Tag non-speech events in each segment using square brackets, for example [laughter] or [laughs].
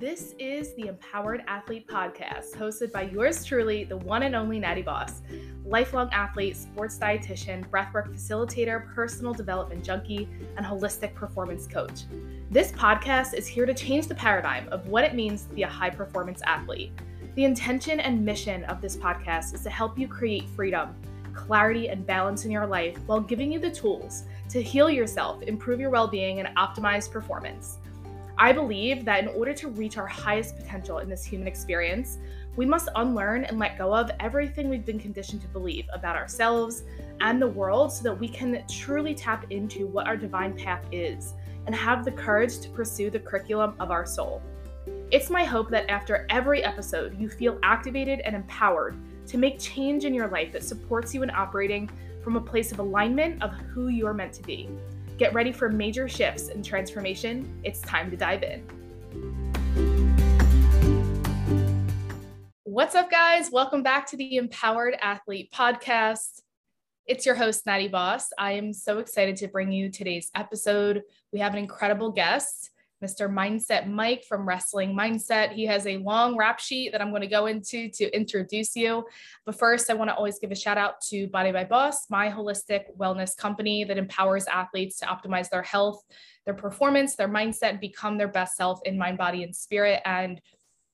This is the Empowered Athlete Podcast, hosted by yours truly, the one and only Natty Boss, lifelong athlete, sports dietitian, breathwork facilitator, personal development junkie, and holistic performance coach. This podcast is here to change the paradigm of what it means to be a high performance athlete. The intention and mission of this podcast is to help you create freedom, clarity, and balance in your life while giving you the tools to heal yourself, improve your well being, and optimize performance. I believe that in order to reach our highest potential in this human experience, we must unlearn and let go of everything we've been conditioned to believe about ourselves and the world so that we can truly tap into what our divine path is and have the courage to pursue the curriculum of our soul. It's my hope that after every episode, you feel activated and empowered to make change in your life that supports you in operating from a place of alignment of who you are meant to be. Get ready for major shifts and transformation. It's time to dive in. What's up, guys? Welcome back to the Empowered Athlete Podcast. It's your host, Natty Boss. I am so excited to bring you today's episode. We have an incredible guest. Mr. Mindset Mike from Wrestling Mindset. He has a long rap sheet that I'm going to go into to introduce you. But first, I want to always give a shout out to Body by Boss, my holistic wellness company that empowers athletes to optimize their health, their performance, their mindset, and become their best self in mind, body, and spirit. And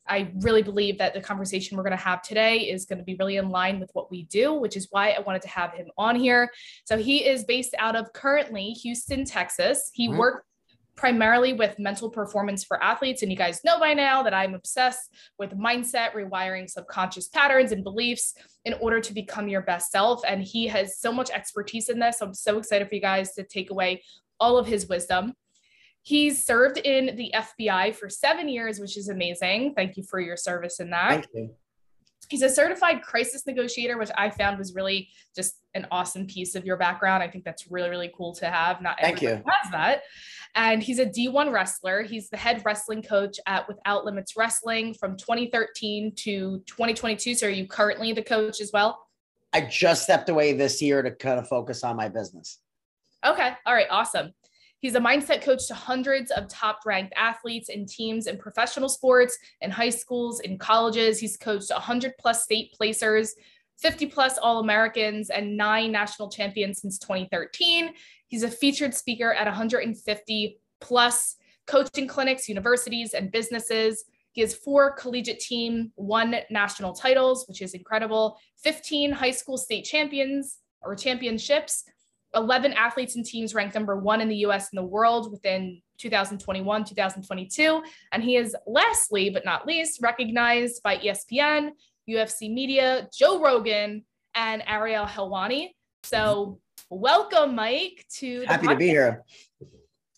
I really believe that the conversation we're going to have today is going to be really in line with what we do, which is why I wanted to have him on here. So he is based out of currently Houston, Texas. He mm-hmm. worked primarily with mental performance for athletes. And you guys know by now that I'm obsessed with mindset, rewiring subconscious patterns and beliefs in order to become your best self. And he has so much expertise in this. I'm so excited for you guys to take away all of his wisdom. He's served in the FBI for seven years, which is amazing. Thank you for your service in that. He's a certified crisis negotiator, which I found was really just an awesome piece of your background. I think that's really, really cool to have. Not Thank you. has that. And he's a D1 wrestler. He's the head wrestling coach at Without Limits Wrestling from 2013 to 2022. So are you currently the coach as well? I just stepped away this year to kind of focus on my business. Okay. All right. Awesome. He's a mindset coach to hundreds of top ranked athletes and teams in professional sports, in high schools, in colleges. He's coached 100 plus state placers, 50 plus All Americans, and nine national champions since 2013. He's a featured speaker at 150 plus coaching clinics, universities, and businesses. He has four collegiate team, one national titles, which is incredible, 15 high school state champions or championships, 11 athletes and teams ranked number one in the US and the world within 2021, 2022. And he is lastly, but not least, recognized by ESPN, UFC Media, Joe Rogan, and Ariel Helwani. So, welcome, Mike, to happy to be here.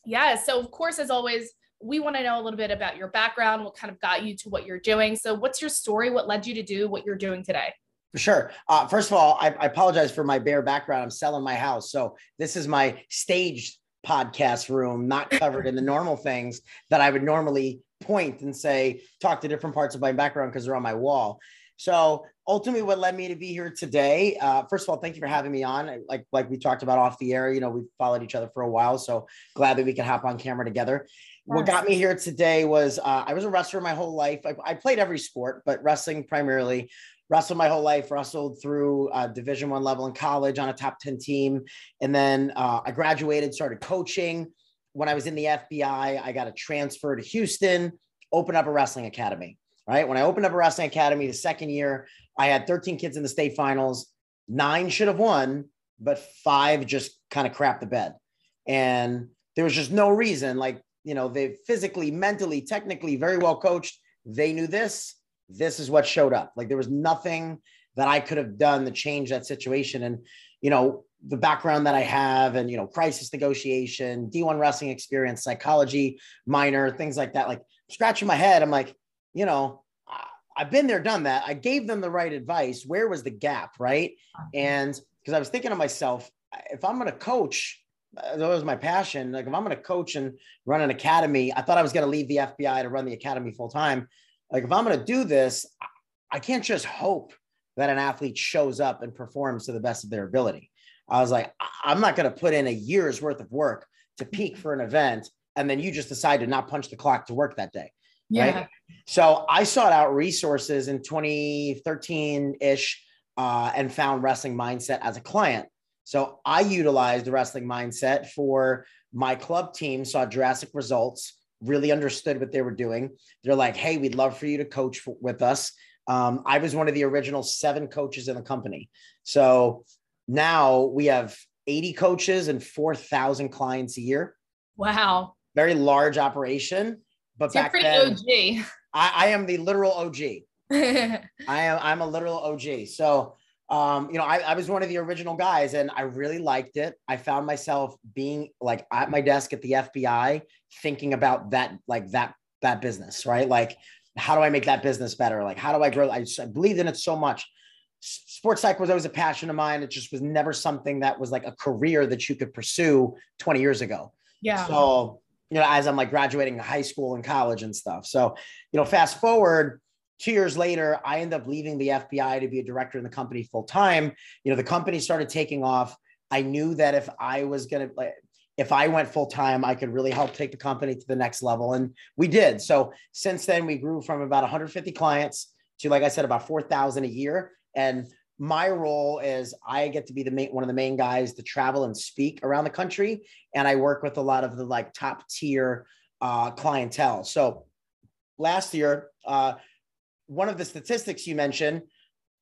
Yeah. So, of course, as always, we want to know a little bit about your background, what kind of got you to what you're doing. So, what's your story? What led you to do what you're doing today? For sure. Uh, first of all, I, I, apologize for my bare background. I'm selling my house. So this is my staged podcast room, not covered in the normal things that I would normally point and say, talk to different parts of my background because they're on my wall. So ultimately, what led me to be here today, uh, first of all, thank you for having me on. Like like we talked about off the air, you know, we've followed each other for a while, so glad that we can hop on camera together. Yes. What got me here today was uh, I was a wrestler my whole life. I, I played every sport, but wrestling primarily wrestled my whole life wrestled through uh, division one level in college on a top 10 team. And then uh, i graduated started coaching. When i was in the fbi i got a transfer to houston opened up a wrestling academy right? When i opened up a wrestling academy the second year i had 13 kids in the state finals. Nine should have won but five just kind of crapped the bed. And there was just no reason like you know they physically mentally technically very well coached. They knew this this is what showed up. Like there was nothing that I could have done to change that situation. And, you know, the background that I have and, you know, crisis negotiation, D1 wrestling experience, psychology minor, things like that. Like scratching my head, I'm like, you know, I've been there, done that. I gave them the right advice. Where was the gap? Right. And because I was thinking to myself, if I'm going to coach, uh, that was my passion. Like if I'm going to coach and run an academy, I thought I was going to leave the FBI to run the academy full time. Like if I'm going to do this, I can't just hope that an athlete shows up and performs to the best of their ability. I was like, I'm not going to put in a year's worth of work to peak for an event and then you just decide to not punch the clock to work that day. Yeah. Right? So I sought out resources in 2013 ish uh, and found Wrestling Mindset as a client. So I utilized the Wrestling Mindset for my club team, saw drastic results, really understood what they were doing. They're like, hey, we'd love for you to coach for, with us. Um, I was one of the original seven coaches in the company. So now we have 80 coaches and 4,000 clients a year. Wow. Very large operation. But so back then, OG. I, I am the literal OG. [laughs] I am I'm a literal OG. So um, you know, I, I was one of the original guys and I really liked it. I found myself being like at my desk at the FBI thinking about that, like that, that business, right? Like, how do I make that business better? Like, how do I grow? I, just, I believed in it so much. Sports psych was always a passion of mine. It just was never something that was like a career that you could pursue 20 years ago. Yeah. So, you know, as I'm like graduating high school and college and stuff. So, you know, fast forward, two years later, I ended up leaving the FBI to be a director in the company full time. You know, the company started taking off. I knew that if I was going to, if I went full time, I could really help take the company to the next level. And we did. So since then, we grew from about 150 clients to, like I said, about 4,000 a year. And my role is I get to be the main, one of the main guys to travel and speak around the country. And I work with a lot of the like top tier uh, clientele. So last year, uh, one of the statistics you mentioned,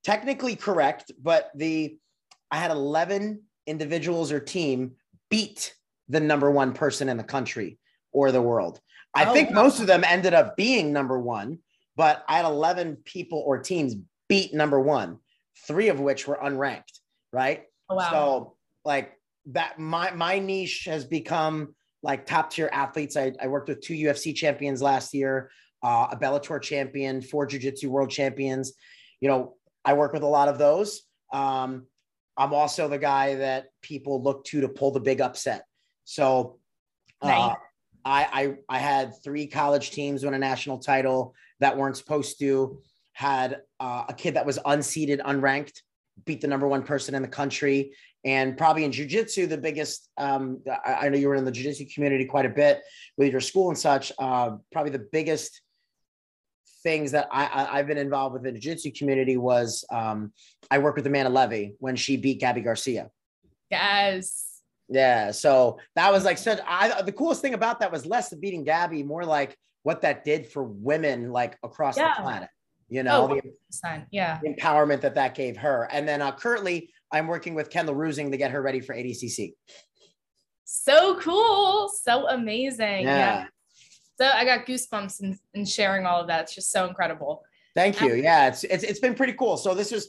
technically correct, but the I had 11 individuals or team beat the number one person in the country or the world. I oh, think wow. most of them ended up being number one, but I had 11 people or teams beat number one, three of which were unranked, right? Oh, wow. So like that, my, my niche has become like top tier athletes. I, I worked with two UFC champions last year uh, a Bellator champion, four Jiu-Jitsu world champions. You know, I work with a lot of those. Um, I'm also the guy that people look to to pull the big upset. So uh, nice. I, I I had three college teams win a national title that weren't supposed to. Had uh, a kid that was unseeded, unranked, beat the number one person in the country, and probably in jujitsu, the biggest. Um, I, I, know you were in the jujitsu community quite a bit with your school and such. Uh, probably the biggest things that I, I have been involved with the jiu-jitsu community was um, I worked with Amanda Levy when she beat Gabi Garcia. Yes. Yeah. So that was like such I the coolest thing about that was less the beating Gabi, more like what that did for women like across yeah. the planet. You know, oh, the, yeah, the empowerment that that gave her. And then uh, currently, I'm working with Kendall Reusing to get her ready for ADCC. So cool, so amazing. Yeah. yeah so I got goosebumps in, in sharing all of that. It's just so incredible. Thank you. Yeah, it's it's, it's been pretty cool. So this was,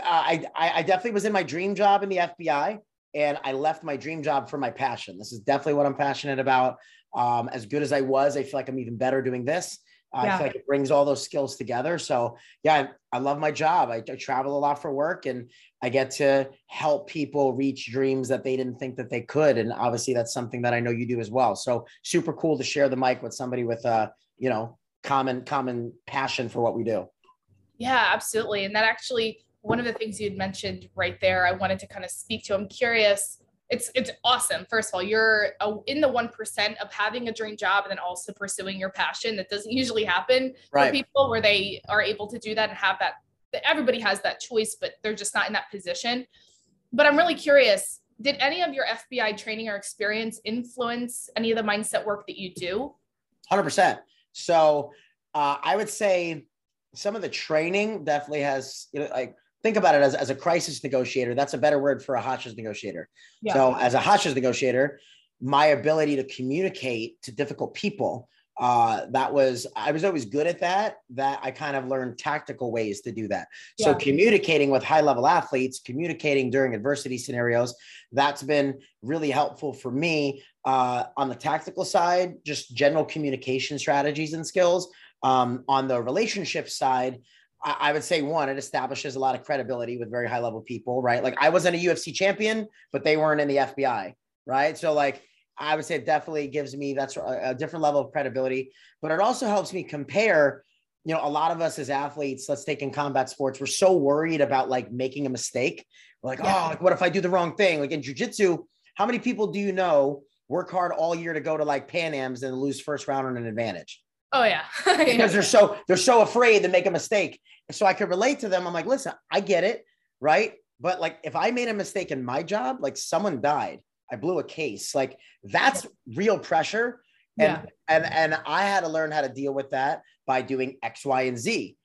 uh, I I definitely was in my dream job in the FBI, and I left my dream job for my passion. This is definitely what I'm passionate about. Um, as good as I was, I feel like I'm even better doing this. Uh, yeah. I feel like it brings all those skills together. So yeah, I, I love my job. I, I, travel a lot for work and I get to help people reach dreams that they didn't think that they could. And obviously that's something that I know you do as well. So super cool to share the mic with somebody with a, uh, you know, common, common passion for what we do. Yeah, absolutely. And that actually, one of the things you'd mentioned right there, I wanted to kind of speak to. I'm curious it's it's awesome. First of all, you're in the one percent of having a dream job and then also pursuing your passion. That doesn't usually happen right. for people where they are able to do that and have that. That everybody has that choice, but they're just not in that position. But I'm really curious. Did any of your FBI training or experience influence any of the mindset work that you do? Hundred percent. So uh, I would say some of the training definitely has you know, like think about it as, as a crisis negotiator. That's a better word for a hostage negotiator. Yeah. So as a hostage negotiator, my ability to communicate to difficult people, uh, that was, I was always good at that, that I kind of learned tactical ways to do that. Yeah. So communicating with high level athletes, communicating during adversity scenarios, that's been really helpful for me uh, on the tactical side, just general communication strategies and skills. Um, on the relationship side, I would say one, it establishes a lot of credibility with very high level people, right? Like I wasn't a UFC champion, but they weren't in the FBI, right? So like I would say it definitely gives me that's a, different level of credibility, but it also helps me compare. You know, a lot of us as athletes, let's take in combat sports, we're so worried about like making a mistake. We're like, yeah. oh, like what if I do the wrong thing? Like in jujitsu, how many people do you know work hard all year to go to like Pan Am's and lose first round on an advantage? Oh [laughs] yeah. because they're so they're so afraid to make a mistake. So I could relate to them. I'm like, listen, I get it, right? But like if I made a mistake in my job, like someone died, I blew a case, like that's real pressure. And Yeah. and and I had to learn how to deal with that by doing X, Y, and Z.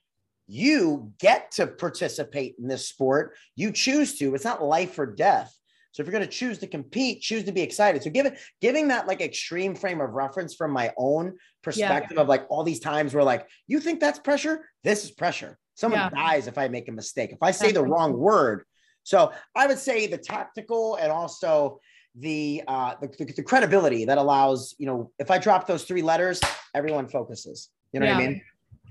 You get to participate in this sport. You choose to. It's not life or death. So if you're going to choose to compete, choose to be excited. So give it, giving that like extreme frame of reference from my own perspective of like all these times where like you think that's pressure, this is pressure. Someone Yeah. dies if I make a mistake. If I say the wrong word. So I would say the tactical and also the uh the, the, the credibility that allows you know if I drop those three letters, everyone focuses. You know what I mean?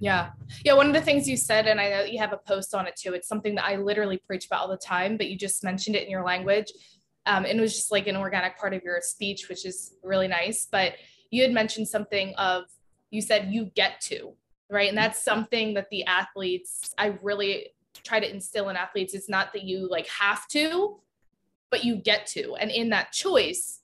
Yeah. Yeah. One of the things you said, and I know you have a post on it too, it's something that I literally preach about all the time, but you just mentioned it in your language. Um, and it was just like an organic part of your speech, which is really nice. But you had mentioned something of, you said you get to, right? And that's something that the athletes, I really try to instill in athletes. It's not that you like have to, but you get to. And in that choice,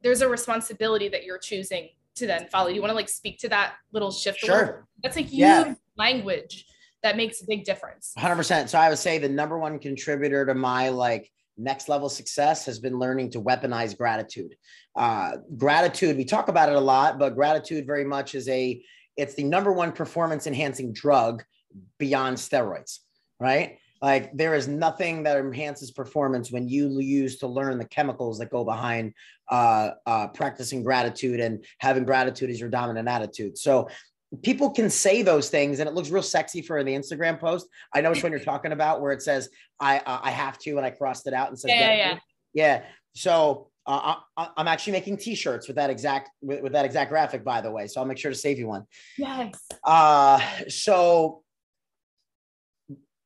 there's a responsibility that you're choosing to then follow. You want to like speak to that little shift Sure. that's like huge Yeah. language that makes a big difference. 100%. So I would say the number one contributor to my like next level success has been learning to weaponize gratitude. Uh, gratitude, we talk about it a lot, but gratitude very much is a, it's the number one performance enhancing drug beyond steroids, right? Like there is nothing that enhances performance when you use to learn the chemicals that go behind uh, uh, practicing gratitude and having gratitude as your dominant attitude. So people can say those things and it looks real sexy for the Instagram post. I know which one you're talking about where it says I uh, I have to and I crossed it out and said, Yeah, yeah, yeah. So uh, I, I'm actually making T-shirts with that exact with, with that exact graphic, by the way. So I'll make sure to save you one. Yes. Uh, so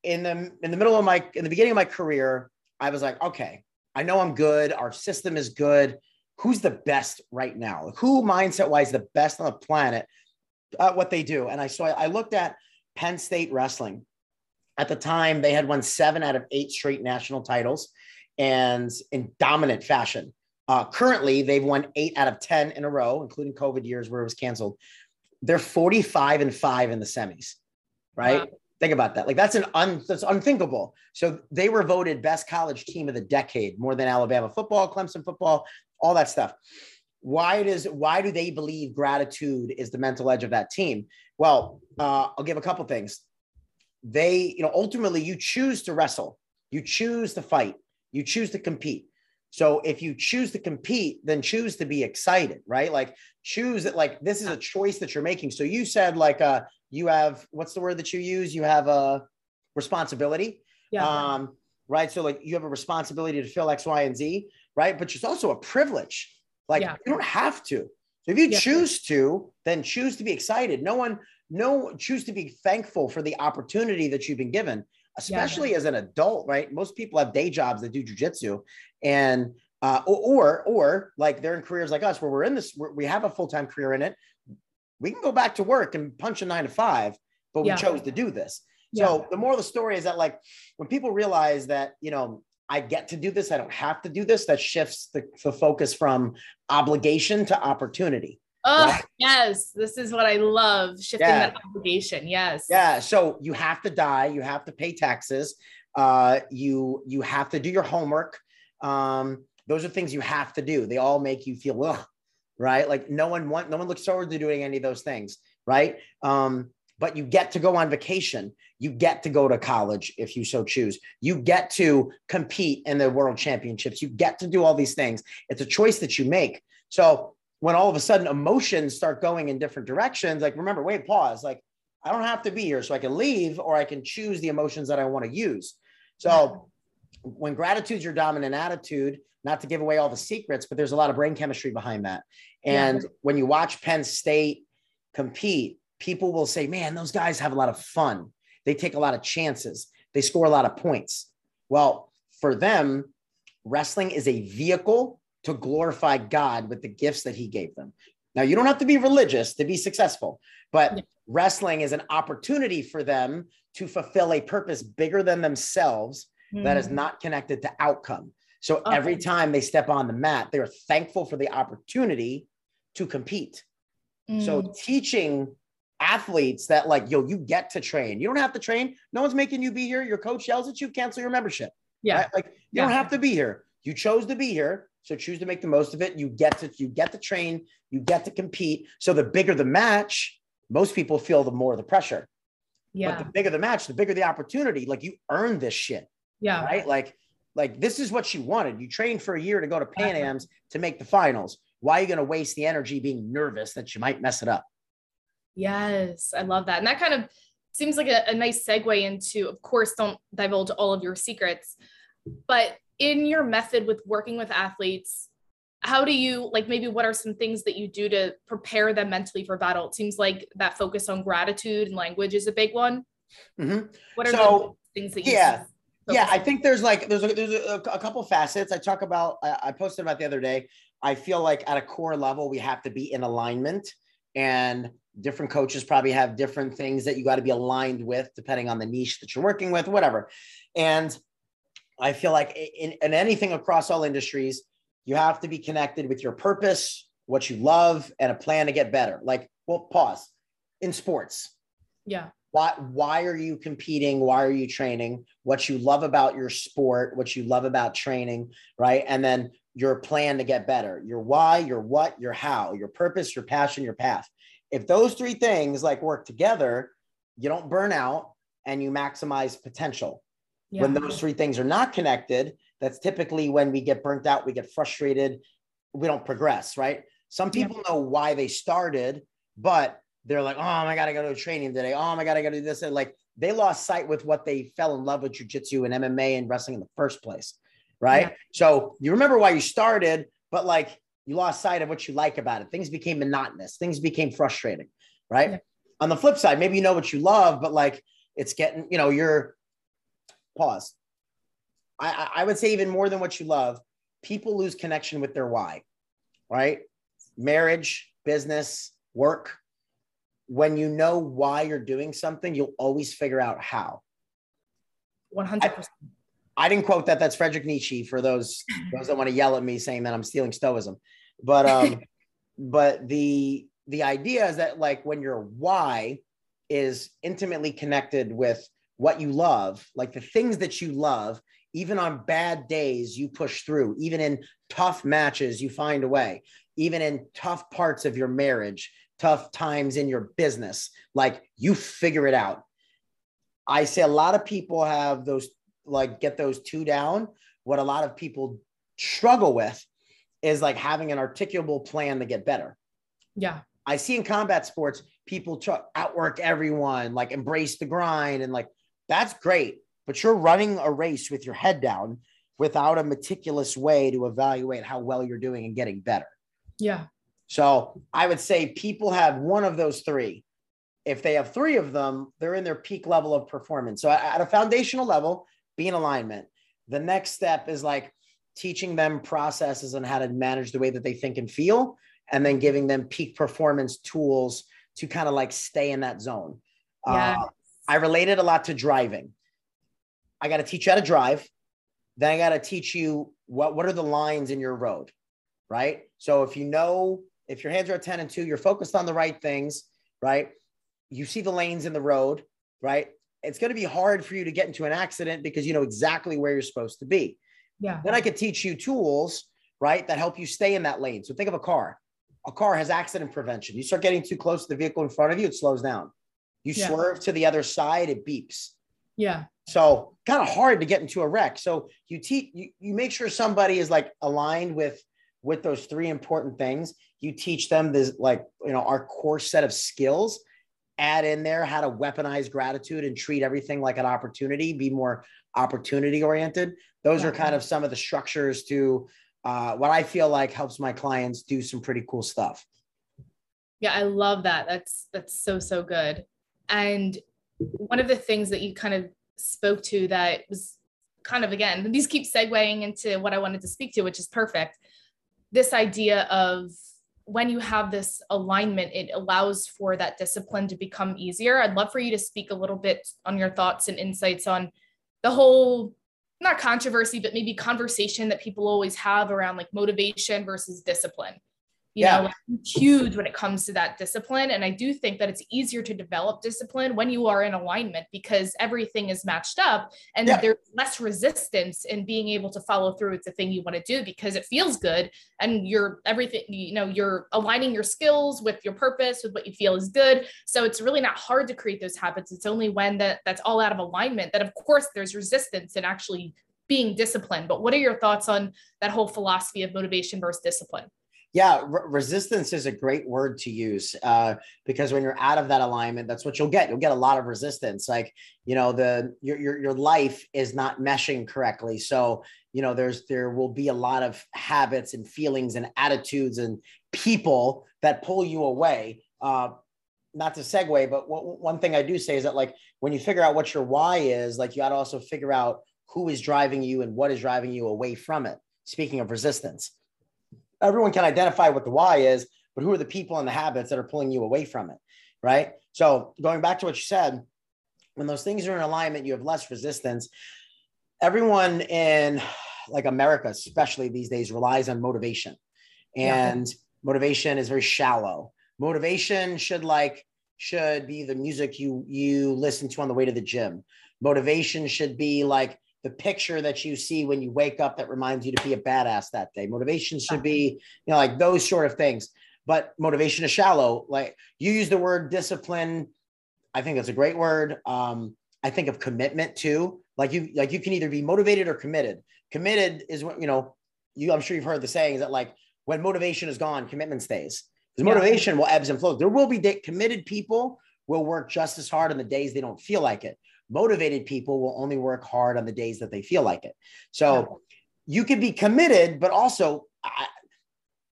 in the in the middle of my in the beginning of my career, I was like, okay, I know I'm good. Our system is good. Who's the best right now? Who mindset wise the best on the planet at what they do? And I so I, I looked at Penn State wrestling. At the time, they had won seven out of eight straight national titles, and in dominant fashion. Uh, currently, they've won eight out of ten in a row, including COVID years where it was canceled they're 45 and 5 in the semis right Wow. Think about that. Like that's an un that's unthinkable. So they were voted best college team of the decade more than alabama football clemson football all that stuff. Why does why do they believe gratitude is the mental edge of that team? Well uh, i'll give a couple things. They you know ultimately you choose to wrestle. You choose to fight. You choose to compete so if you choose to compete then choose to be excited right? Like choose that like this is a choice that you're making. So you said like uh you have what's the word that you use? You have a responsibility. Yeah. um right? So like you have a responsibility to fill x y and z right? But it's also a privilege. Like Yeah. you don't have to. So if you Yeah. choose to then choose to be excited. No one no choose to be thankful for the opportunity that you've been given especially as an adult right? Most people have day jobs that do jujitsu and uh, or, or or like they're in careers like us where we're in this we're, we have a full-time career in it. We can go back to work and punch a nine to five but we Yeah. chose to do this. Yeah. so the moral of the story is that like when people realize that you know i get to do this i don't have to do this that shifts the, the focus from obligation to opportunity Oh, right. yes. This is what I love shifting Yeah. that obligation. Yes. Yeah. So you have to die. You have to pay taxes. Uh, you you have to do your homework. Um, those are things you have to do. They all make you feel ugh, right? Like no one want no one looks forward to doing any of those things, right? Um, but you get to go on vacation. You get to go to college if you so choose. You get to compete in the world championships. You get to do all these things. It's a choice that you make. So when all of a sudden emotions start going in different directions, like remember, wait, pause. Like I don't have to be here, so I can leave, or I can choose the emotions that I want to use. So when gratitude's your dominant attitude, not to give away all the secrets, but there's a lot of brain chemistry behind that. And when you watch Penn State compete, people will say, man, those guys have a lot of fun. They take a lot of chances. They score a lot of points. Well, for them, wrestling is a vehicle to glorify God with the gifts that he gave them. Now, you don't have to be religious to be successful, but Yeah. wrestling is an opportunity for them to fulfill a purpose bigger than themselves that is Mhm. not connected to outcome. So Okay. every time they step on the mat, they're thankful for the opportunity to compete. So Mm. teaching athletes that like, yo, you get to train. You don't have to train. No one's making you be here. Your coach yells at you, cancel your membership. Yeah. Right? Like you yeah. don't have to be here. You chose to be here. So choose to make the most of it. You get to you get to train, you get to compete. So the bigger the match, most people feel the more the pressure. Yeah. But the bigger the match, the bigger the opportunity. Like you earned this shit. Yeah. Right. Like, like this is what you wanted. You trained for a year to go to Pan Am's to make the finals. Why are you going to waste the energy being nervous that you might mess it up? Yes, I love that. And that kind of seems like a, a nice segue into, of course, don't divulge all of your secrets, but in your method with working with athletes, how do you like maybe what are some things that you do to prepare them mentally for battle? It seems like that focus on gratitude and language is a big one. Mm-hmm. What are so, the things that you yeah yeah i think there's like there's a, there's a, a couple facets i talk about I, I posted about the other day i feel like at a core level we have to be in alignment and different coaches probably have different things that you got to be aligned with depending on the niche that you're working with whatever and i feel like in, in anything across all industries you have to be connected with your purpose what you love and a plan to get better. Like well pause. In sports yeah. why why are you competing? Why are you training? What you love about your sport what you love about training right? And then your plan to get better. Your why your what your how your purpose your passion your path. If those three things like work together you don't burn out and you maximize potential yeah. when those three things are not connected that's typically when we get burnt out we get frustrated we don't progress right some people yeah. know why they started but they're like, oh I got to go to training today. Oh my god, I got to go do this. And like they lost sight with what they fell in love with jujitsu and MMA and wrestling in the first place, right? Yeah. So you remember why you started, but like you lost sight of what you like about it. Things became monotonous. Things became frustrating, right? Yeah. On the flip side, maybe you know what you love, but like it's getting, you know, you're pause. I, I would say even more than what you love, people lose connection with their why, right? Marriage, business, work, when you know why you're doing something, you'll always figure out how. 100%. I, I didn't quote that. That's Frederick Nietzsche for those those that want to yell at me saying that I'm stealing stoicism. But um [laughs] but the the idea is that like when your why is intimately connected with what you love, like the things that you love, even on bad days, you push through, even in tough matches, you find a way, even in tough parts of your marriage, tough times in your business. Like you figure it out. I say a lot of people have those, like, get those two down. What a lot of people struggle with is like having an articulable plan to get better. Yeah. I see in combat sports, people try, outwork everyone, like embrace the grind, and like that's great. But you're running a race with your head down without a meticulous way to evaluate how well you're doing and getting better. Yeah. So I would say people have one of those three. If they have three of them, they're in their peak level of performance. So at a foundational level, be in alignment. The next step is like teaching them processes on how to manage the way that they think and feel, and then giving them peak performance tools to kind of like stay in that zone. Yeah. Uh, I related a lot to driving. I got to teach you how to drive. Then I got to teach you what, what are the lines in your road, right? So if you know if your hands are at 10 and 2, you're focused on the right things, right? You see the lanes in the road, right? It's going to be hard for you to get into an accident because you know exactly where you're supposed to be. Yeah. Then I could teach you tools, right, that help you stay in that lane. So think of a car. A car has accident prevention. You start getting too close to the vehicle in front of you, it slows down. You yeah. swerve to the other side, it beeps. Yeah. So kind of hard to get into a wreck. So you teach you, you make sure somebody is like aligned with with those three important things you teach them this like you know our core set of skills add in there how to weaponize gratitude and treat everything like an opportunity be more opportunity oriented those are kind of some of the structures to uh, what i feel like helps my clients do some pretty cool stuff yeah i love that that's that's so so good and one of the things that you kind of spoke to that was kind of again [laughs] these keep segueing into what i wanted to speak to which is perfect this idea of when you have this alignment, it allows for that discipline to become easier. I'd love for you to speak a little bit on your thoughts and insights on the whole, not controversy, but maybe conversation that people always have around like motivation versus discipline. You yeah. know huge when it comes to that discipline. And i do think that it's easier to develop discipline when you are in alignment because everything is matched up and yeah. there's less resistance in being able to follow through with the thing you want to do because it feels good and you're everything you know you're aligning your skills with your purpose with what you feel is good. So it's really not hard to create those habits. It's only when that that's all out of alignment that of course there's resistance in actually being disciplined. But what are your thoughts on that whole philosophy of motivation versus discipline yeah, re- resistance is a great word to use uh, because when you're out of that alignment, that's what you'll get. You'll get a lot of resistance. Like you know, the your your, your life is not meshing correctly. So you know, there's there will be a lot of habits and feelings and attitudes and people that pull you away. Uh, not to segue, but w- one thing I do say is that like when you figure out what your why is, like you got to also figure out who is driving you and what is driving you away from it. Speaking of resistance everyone can identify what the why is, but who are the people and the habits that are pulling you away from it? Right. So going back to what you said, when those things are in alignment, you have less resistance. Everyone in like America, especially these days, relies on motivation. And yeah. motivation is very shallow. Motivation should like should be the music you you listen to on the way to the gym. Motivation should be like the picture that you see when you wake up that reminds you to be a badass that day. Motivation should be, you know, like those sort of things. But motivation is shallow. Like you use the word discipline. I think that's a great word. Um, I think of commitment too. Like you, like you can either be motivated or committed. Committed is what you know. You, I'm sure you've heard the saying is that like when motivation is gone, commitment stays. Because motivation yeah. will ebbs and flows. There will be de- committed people will work just as hard on the days they don't feel like it motivated people will only work hard on the days that they feel like it. So you can be committed, but also I,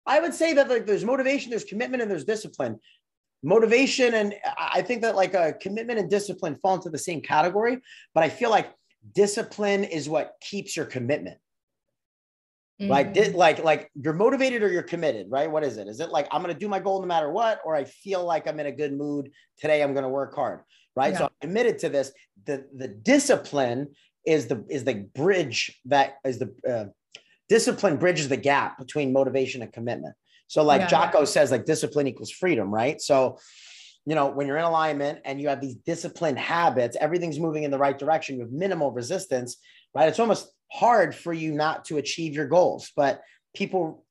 I would say that like there's motivation, there's commitment, and there's discipline. Motivation and I think that like a commitment and discipline fall into the same category, but I feel like discipline is what keeps your commitment. Mm-hmm. Like, did, like, like you're motivated or you're committed, right? What is it? Is it like I'm going to do my goal no matter what, or I feel like I'm in a good mood today? I'm going to work hard right? Yeah. So I'm committed to this. The the discipline is the is the bridge that is the uh, discipline bridges the gap between motivation and commitment. So like yeah, Jocko says, like discipline equals freedom, right? So you know when you're in alignment and you have these disciplined habits, everything's moving in the right direction. You have minimal resistance, right? It's almost hard for you not to achieve your goals, but people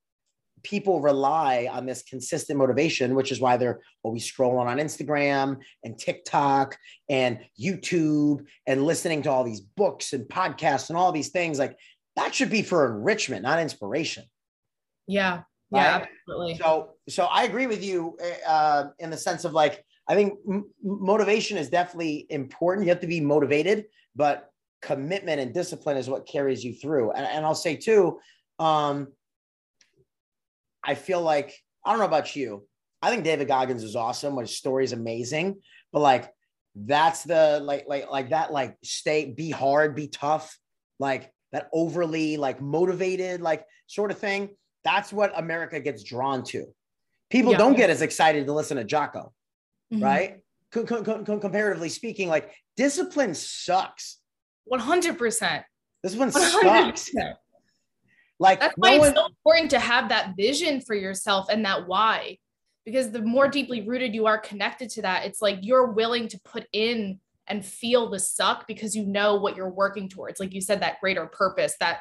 people rely on this consistent motivation, which is why they're always scrolling on Instagram and TikTok and YouTube and listening to all these books and podcasts and all these things. Like that should be for enrichment, not inspiration. Yeah. Yeah, absolutely. So, so I agree with you uh, in the sense of like, I think m- motivation is definitely important. You have to be motivated, but commitment and discipline is what carries you through. And, and I'll say too, um, I feel like I don't know about you. I think David Goggins is awesome. His story is amazing, but like that's the like like like that like stay be hard, be tough, like that overly like motivated like sort of thing. That's what America gets drawn to. People yeah. don't get as excited to listen to Jocko, mm-hmm. right? Comparatively speaking, like discipline sucks. One hundred percent. Discipline 100%. sucks. Like that's why no it's so important to have that vision for yourself and that why. Because the more deeply rooted you are connected to that, it's like you're willing to put in and feel the suck because you know what you're working towards. Like you said, that greater purpose, that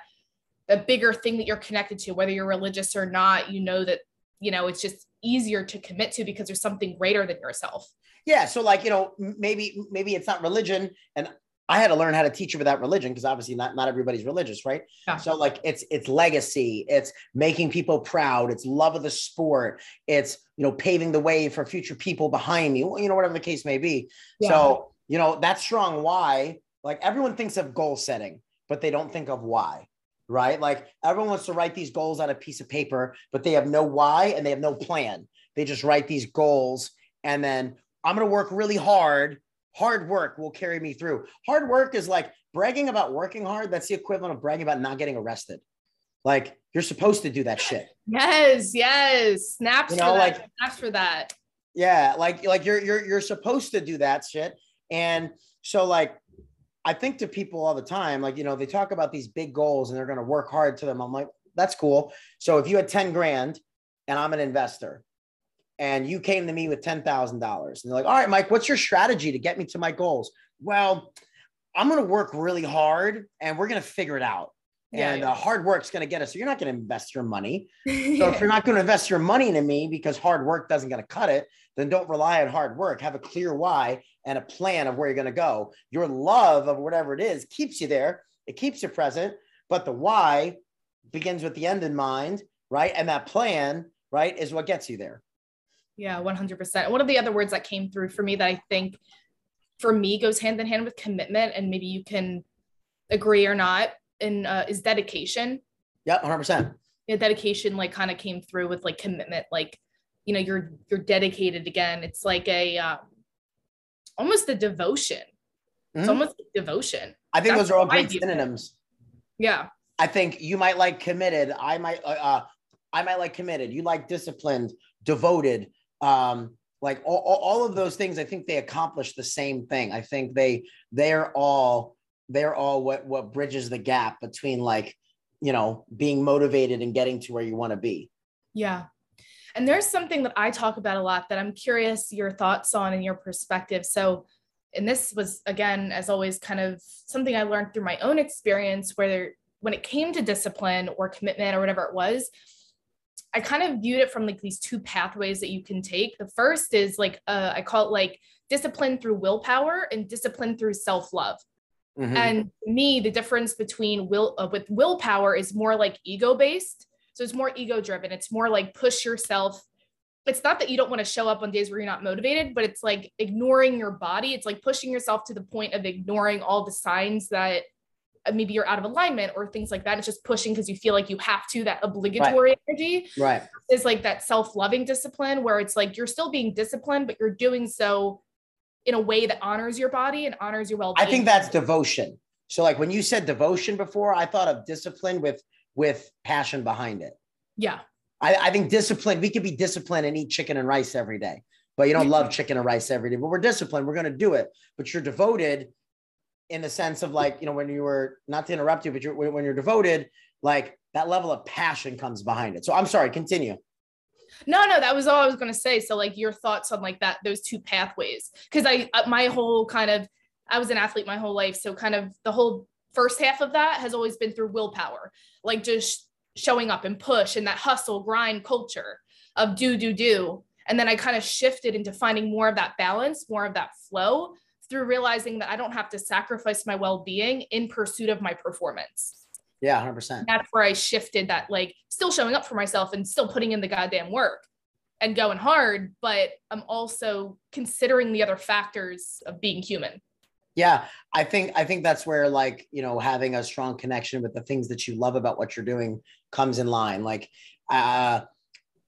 the bigger thing that you're connected to, whether you're religious or not, you know that, you know, it's just easier to commit to because there's something greater than yourself. Yeah. So like, you know, maybe, maybe it's not religion. And I had to learn how to teach it without religion because obviously not, not everybody's religious, right? Yeah. So like it's it's legacy, it's making people proud, it's love of the sport, it's you know paving the way for future people behind me, you know whatever the case may be. Yeah. So you know that strong why, like everyone thinks of goal setting, but they don't think of why, right? Like everyone wants to write these goals on a piece of paper, but they have no why and they have no plan. They just write these goals and then I'm going to work really hard hard work will carry me through. Hard work is like bragging about working hard. That's the equivalent of bragging about not getting arrested. Like you're supposed to do that shit. Yes, yes. Snaps you know, for that. Like, Snaps for that. Yeah, like like you're you're you're supposed to do that shit. And so like I think to people all the time, like you know, they talk about these big goals and they're gonna work hard to them. I'm like, that's cool. So if you had 10 grand and I'm an investor and you came to me with $10,000 and you're like, all right, Mike, what's your strategy to get me to my goals? Well, I'm going to work really hard and we're going to figure it out. Yeah, and yeah. Uh, hard work's going to get us. So you're not going to invest your money. [laughs] So if you're not going to invest your money into me because hard work doesn't going to cut it, then don't rely on hard work. Have a clear why and a plan of where you're going to go. Your love of whatever it is keeps you there. It keeps you present, but the why begins with the end in mind, right? And that plan, right, is what gets you there. Yeah, 100%. One of the other words that came through for me that I think for me goes hand in hand with commitment, and maybe you can agree or not, and uh, is dedication. Yeah, 100%. Yeah, dedication like kind of came through with like commitment, like you know you're you're dedicated again. It's like a uh, almost a devotion. Mm-hmm. It's almost like devotion. I think That's those are all great synonyms. Yeah. I think you might like committed. I might uh, uh I might like committed. You like disciplined, devoted, um, like all, all of those things i think they accomplish the same thing. I think they they're all they're all what what bridges the gap between like you know being motivated and getting to where you want to be. Yeah. And there's something that i talk about a lot that i'm curious your thoughts on and your perspective. So and this was again as always kind of something i learned through my own experience where when it came to discipline or commitment or whatever it was I kind of viewed it from like these two pathways that you can take. The first is like uh, I call it like discipline through willpower and discipline through self love. Mm-hmm. And me, the difference between will uh, with willpower is more like ego based. So it's more ego driven. It's more like push yourself. It's not that you don't want to show up on days where you're not motivated, but it's like ignoring your body. It's like pushing yourself to the point of ignoring all the signs that Uh, maybe you're out of alignment or things like that. It's just pushing because you feel like you have to, that obligatory right. energy. Right. Is like that self loving discipline where it's like you're still being disciplined, but you're doing so in a way that honors your body and honors your well being. I think that's devotion. So, like when you said devotion before, I thought of discipline with with passion behind it. Yeah. I, I think discipline, we could be disciplined and eat chicken and rice every day, but you don't love chicken and rice every day. But we're disciplined, we're going to do it. But you're devoted in the sense of like you know when you were not to interrupt you but you're when you're devoted like that level of passion comes behind it. So i'm sorry continue. No no that was all i was going to say. So like your thoughts on like that those two pathways. Because i uh, my whole kind of i was an athlete my whole life. So kind of the whole first half of that has always been through willpower like just showing up and push and that hustle grind culture of do do do. And then i kind of shifted into finding more of that balance more of that flow through realizing that I don't have to sacrifice my well being in pursuit of my performance. Yeah, 100%. That's where I shifted that, like, still showing up for myself and still putting in the goddamn work and going hard, but I'm also considering the other factors of being human. Yeah, I think I think that's where like, you know, having a strong connection with the things that you love about what you're doing comes in line. Like uh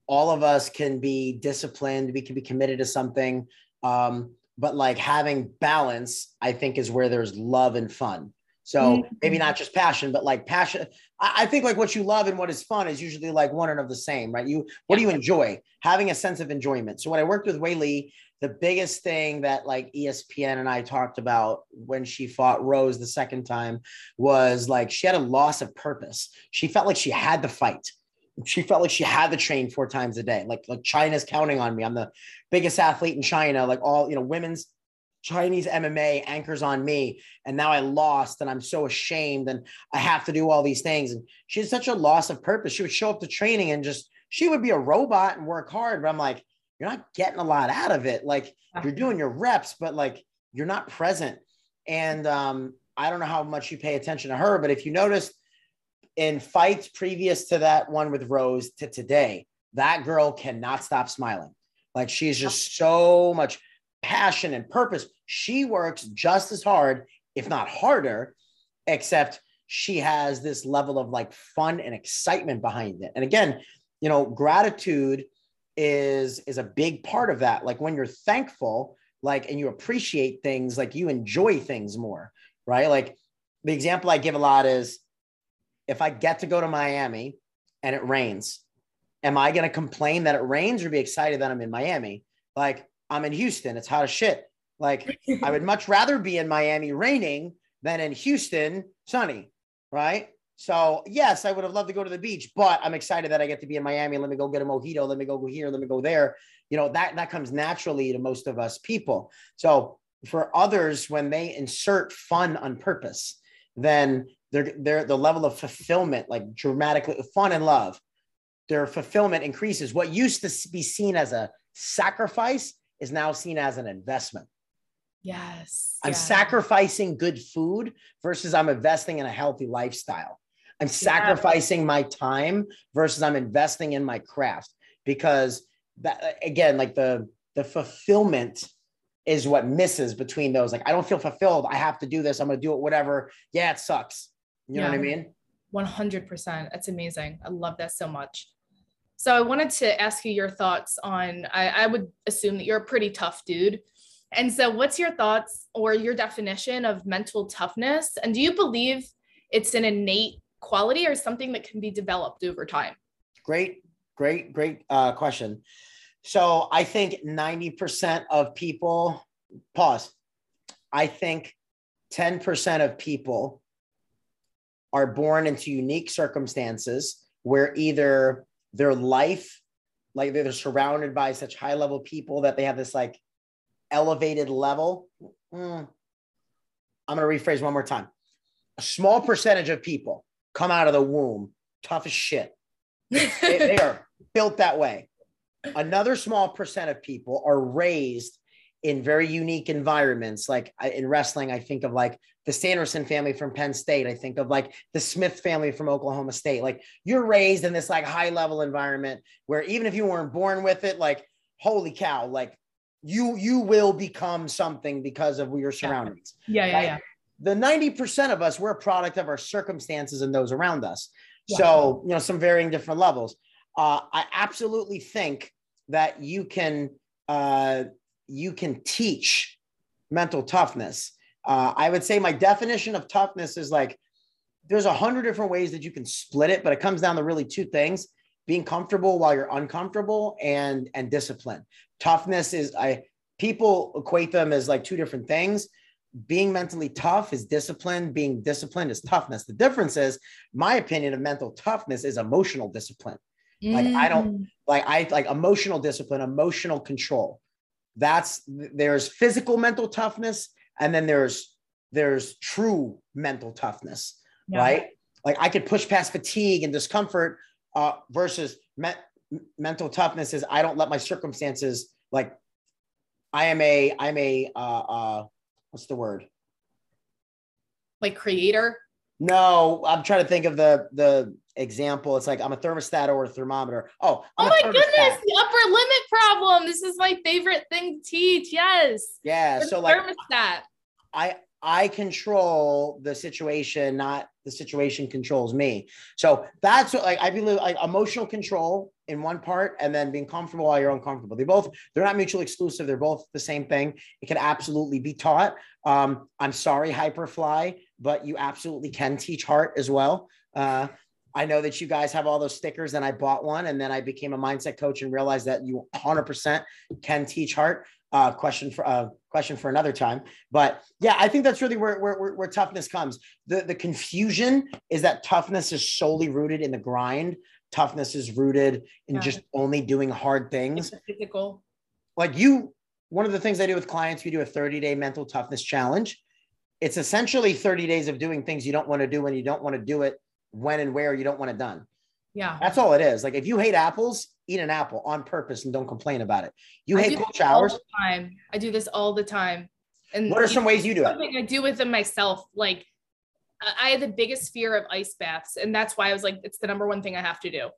all of us can be disciplined, we can be committed to something. Um, but like having balance, I think is where there's love and fun. So mm-hmm. maybe not just passion, but like passion. I, think like what you love and what is fun is usually like one and of the same, right? You what do you enjoy? Having a sense of enjoyment. So when I worked with Weili, the biggest thing that like ESPN and I talked about when she fought Rose the second time was like she had a loss of purpose. She felt like she had to fight she felt like she had to train four times a day. Like like China's counting on me. I'm the biggest athlete in China. Like all you know, women's Chinese MMA anchors on me, and now I lost, and I'm so ashamed, and I have to do all these things. And she had such a loss of purpose. She would show up to training and just she would be a robot and work hard, but I'm like, you're not getting a lot out of it. Like you're doing your reps, but like you're not present. And um, I don't know how much you pay attention to her, but if you notice in fights previous to that one with Rose to today, that girl cannot stop smiling. Like she's just so much passion and purpose. She works just as hard, if not harder, except she has this level of like fun and excitement behind it. And again, you know, gratitude is is a big part of that. Like when you're thankful, like and you appreciate things, like you enjoy things more, right? Like the example I give a lot is if I get to go to Miami and it rains, am I going to complain that it rains or be excited that I'm in Miami? Like I'm in Houston, it's hot as shit. Like I would [laughs] much rather be in Miami raining than in Houston sunny, right? So yes, I would have loved to go to the beach, but I'm excited that I get to be in Miami. Let me go get a mojito. Let me go here. Let me go there. You know that that comes naturally to most of us people. So for others, when they insert fun on purpose, then they're, they're the level of fulfillment like dramatically fun and love their fulfillment increases. What used to be seen as a sacrifice is now seen as an investment. Yes i'm sacrificing good food versus i'm investing in a healthy lifestyle. I'm sacrificing yeah. my time versus i'm investing in my craft because that again like the the fulfillment is what misses between those. Like i don't feel fulfilled. I have to do this. I'm going to do it whatever. Yeah it sucks you know what I mean? 100%. That's amazing. I love that so much. So I wanted to ask you your thoughts on, I, I would assume that you're a pretty tough dude. And so what's your thoughts or your definition of mental toughness? And do you believe it's an innate quality or something that can be developed over time? Great, great, great uh, question. So I think 90% of people, pause. I think 10% of people are born into unique circumstances where either their life, like they're surrounded by such high level people that they have this like elevated level. Mm, I'm going to rephrase one more time. A small percentage of people come out of the womb tough as shit. they, they [laughs] are built that way. Another small percent of people are raised in very unique environments. Like in wrestling, I think of like the Sanderson family from Penn State. I think of like the Smith family from Oklahoma State. Like you're raised in this like high level environment where even if you weren't born with it, like holy cow, like you you will become something because of your surroundings. Yeah, yeah, right? yeah. The 90% of us, we're a product of our circumstances and those around us. Yeah. So, you know, some varying different levels. Uh, I absolutely think that you can uh, you can teach mental toughness. Uh, I would say my definition of toughness is like there's a hundred different ways that you can split it, but it comes down to really two things: being comfortable while you're uncomfortable and and discipline. Toughness is I people equate them as like two different things. Being mentally tough is discipline. Being disciplined is toughness. The difference is, my opinion of mental toughness is emotional discipline. Like I don't mm. like I like emotional discipline, emotional control that's there's physical mental toughness and then there's there's true mental toughness yeah. right? Like i could push past fatigue and discomfort uh, versus me- mental toughness is i don't let my circumstances like i am a i'm a uh, uh what's the word? Like creator? No i'm trying to think of the the example. It's like I'm a thermostat or a thermometer. Oh, I'm oh my goodness, the upper limit problem. This is my favorite thing to teach. Yes. Yeah. The so like thermostat. I I control the situation, not the situation controls me. So that's what like I believe like emotional control in one part and then being comfortable while you're uncomfortable. They both they're not mutually exclusive. They're both the same thing. It can absolutely be taught. Um, I'm sorry, Hyperfly, but you absolutely can teach heart as well. Uh, I know that you guys have all those stickers, and I bought one, and then I became a mindset coach and realized that you 100% can teach heart. Uh, question for uh, question for another time, but yeah, I think that's really where, where, where toughness comes. The the confusion is that toughness is solely rooted in the grind. Toughness is rooted in yeah. just only doing hard things. physical. Like you, one of the things I do with clients, we do a 30 day mental toughness challenge. It's essentially 30 days of doing things you don't want to do when you don't want to do it when and where you don't want it done. Yeah. That's all it is. Like if you hate apples, eat an apple on purpose and don't complain about it. You I hate cold showers. time. I do this all the time. And what are some ways you do it? I do with them myself. Like I had the biggest fear of ice baths. And that's why I was like, it's the number one thing I have to do.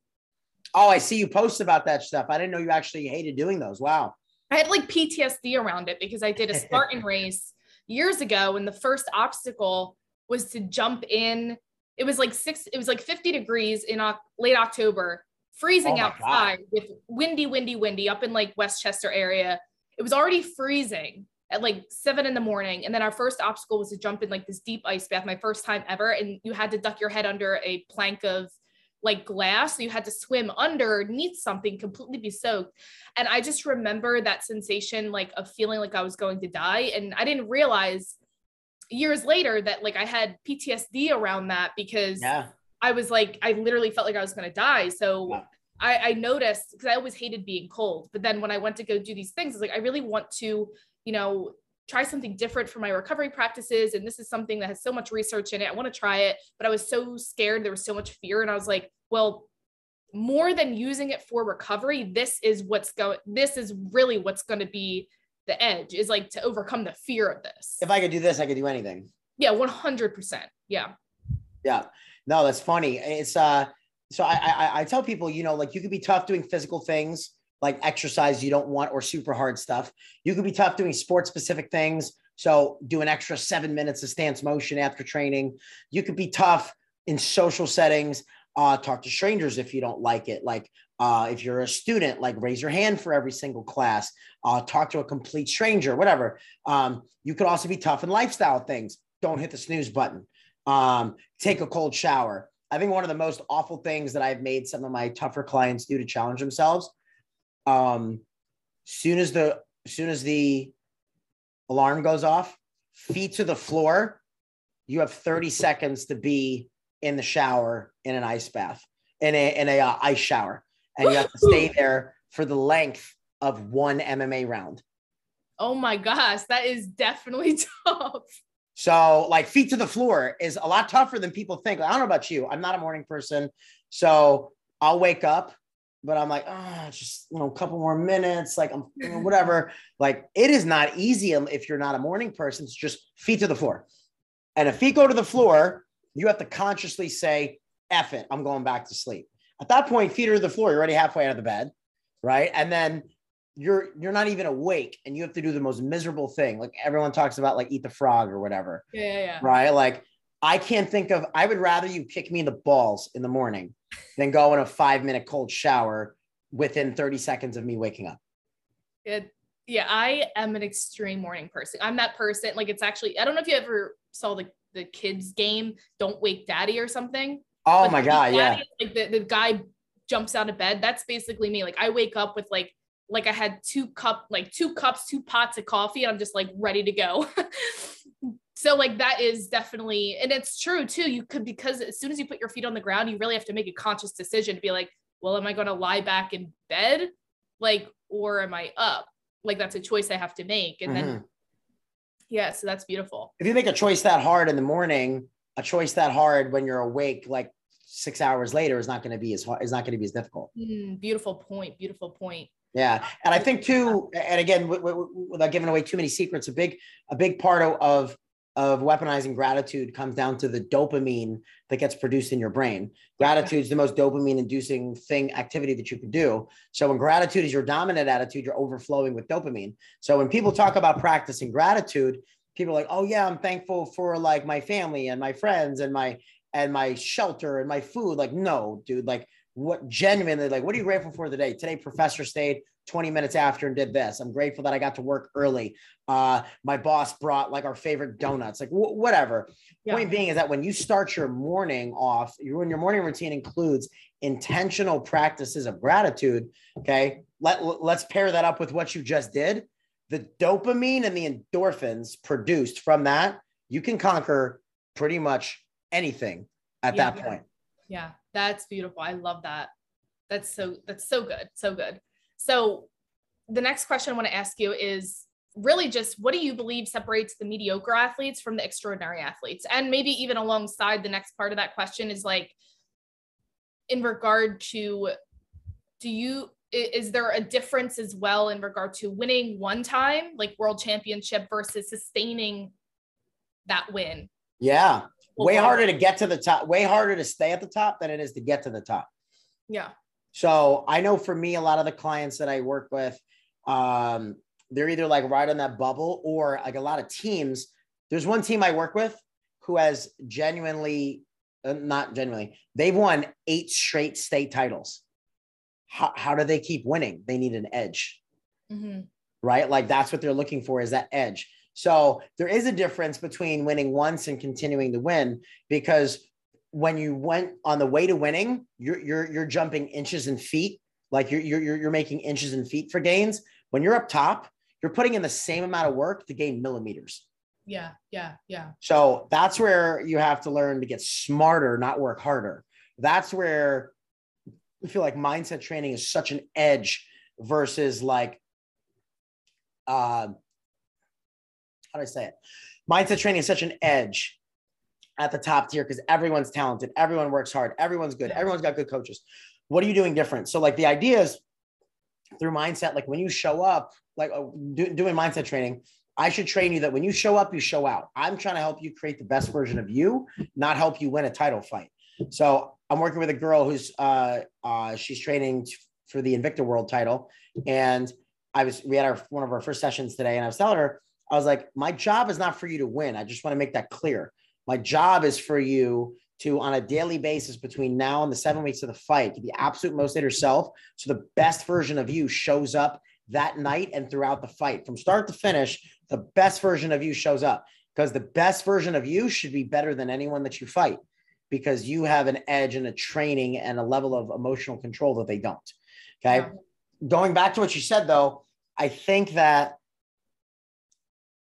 Oh, I see you post about that stuff. I didn't know you actually hated doing those. Wow. I had like PTSD around it because I did a [laughs] Spartan race years ago. And the first obstacle was to jump in it was like six, it was like 50 degrees in o- late October, freezing oh outside God. with windy, windy, windy up in like Westchester area. It was already freezing at like seven in the morning. And then our first obstacle was to jump in like this deep ice bath, my first time ever. And you had to duck your head under a plank of like glass. So you had to swim underneath something, completely be soaked. And I just remember that sensation like of feeling like I was going to die. And I didn't realize years later that like I had PTSD around that because yeah. I was like, I literally felt like I was going to die. So wow. I, I noticed because I always hated being cold. But then when I went to go do these things, I was like, I really want to, you know, try something different for my recovery practices. And this is something that has so much research in it. I want to try it, but I was so scared. There was so much fear. And I was like, well, more than using it for recovery, this is what's going, this is really what's going to be the edge is like to overcome the fear of this. If I could do this, I could do anything. Yeah, 100%. Yeah. Yeah. No, that's funny. It's, uh, so I, I, I tell people, you know, like you could be tough doing physical things like exercise you don't want or super hard stuff. You could be tough doing sports specific things. So do an extra seven minutes of stance motion after training. You could be tough in social settings. Uh, talk to strangers if you don't like it. Like uh, if you're a student, like raise your hand for every single class. Uh, talk to a complete stranger, whatever. Um, you could also be tough in lifestyle things. Don't hit the snooze button. Um, take a cold shower. I think one of the most awful things that I've made some of my tougher clients do to challenge themselves. Um, soon as the soon as the alarm goes off, feet to the floor, you have 30 seconds to be in the shower in an ice bath, in a in a uh, ice shower, and you have to stay there for the length of one MMA round. Oh my gosh, that is definitely [laughs] tough. So, like feet to the floor is a lot tougher than people think. I don't know about you. I'm not a morning person. So I'll wake up, but I'm like, oh, just you know, a couple more minutes, like I'm you know, whatever. [laughs] Like it is not easy um, if you're not a morning person. It's just feet to the floor. And if feet go to the floor, you have to consciously say, F it, I'm going back to sleep. At that point, feet are to the floor, you're already halfway out of the bed, right? And then you're you're not even awake and you have to do the most miserable thing. Like everyone talks about like eat the frog or whatever yeah, yeah, yeah. right? Like i can't think of i would rather you kick me in the balls in the morning than go in a five minute cold shower within 30 seconds of me waking up. It, yeah i am an extreme morning person. I'm that person like it's actually i don't know if you ever saw the the kids game don't wake daddy or something oh my god yeah like the, the guy jumps out of bed that's basically me like i wake up with like like I had two cup, like two cups, two pots of coffee, and I'm just like ready to go. [laughs] so like that is definitely, and it's true too. You could because as soon as you put your feet on the ground, you really have to make a conscious decision to be like, well, am I going to lie back in bed, like, or am I up? Like that's a choice I have to make, and mm-hmm. then yeah, so that's beautiful. If you make a choice that hard in the morning, a choice that hard when you're awake, like six hours later, is not going to be as hard. Is not going to be as difficult. Mm, beautiful point. Beautiful point. Yeah, and I think too, and again, w- w- without giving away too many secrets, a big a big part of of weaponizing gratitude comes down to the dopamine that gets produced in your brain. Gratitude is the most dopamine inducing thing activity that you can do. So when gratitude is your dominant attitude, you're overflowing with dopamine. So when people talk about practicing gratitude, people are like, "Oh yeah, I'm thankful for like my family and my friends and my and my shelter and my food." Like, no, dude, like what genuinely like what are you grateful for today? Today professor stayed 20 minutes after and did this. I'm grateful that i got to work early. Uh my boss brought like our favorite donuts like w- whatever. Yeah. point being is that when you start your morning off when your morning routine includes intentional practices of gratitude okay let let's pair that up with what you just did the dopamine and the endorphins produced from that you can conquer pretty much anything at yeah, that point yeah that's beautiful. I love that. That's so that's so good. So good. So the next question I want to ask you is really just what do you believe separates the mediocre athletes from the extraordinary athletes? And maybe even alongside the next part of that question is like in regard to do you is there a difference as well in regard to winning one time like world championship versus sustaining that win yeah way harder to get to the top, way harder to stay at the top than it is to get to the top. Yeah. So I know for me, a lot of the clients that I work with, um, they're either like right on that bubble or like a lot of teams. There's one team I work with who has genuinely, uh, not genuinely, they've won eight straight state titles. How, how do they keep winning? They need an edge. Mm-hmm. Right. Like that's what they're looking for is that edge. So there is a difference between winning once and continuing to win because when you went on the way to winning, you're you're you're jumping inches and feet, like you're you're you're making inches and feet for gains. When you're up top, you're putting in the same amount of work to gain millimeters. Yeah, yeah, yeah. So that's where you have to learn to get smarter, not work harder. that's where feel like mindset training is such an edge versus like, uh, how do I say it? Mindset training is such an edge at the top tier because everyone's talented, everyone works hard, everyone's good, everyone's got good coaches. What are you doing different? So, like, the idea is through mindset, like when you show up, like uh, do, doing mindset training, I should train you that when you show up, you show out. I'm trying to help you create the best version of you, not help you win a title fight. So I'm working with a girl who's uh, uh, she's training for the Invicta World title, and I was we had our one of our first sessions today, and I was telling her I was like, my job is not for you to win. I just want to make that clear. My job is for you to, on a daily basis, between now and the seven weeks of the fight, to be absolute most of yourself, so the best version of you shows up that night and throughout the fight, from start to finish. The best version of you shows up because the best version of you should be better than anyone that you fight because you have an edge and a training and a level of emotional control that they don't. Okay. Yeah. Going back to what you said, though, I think that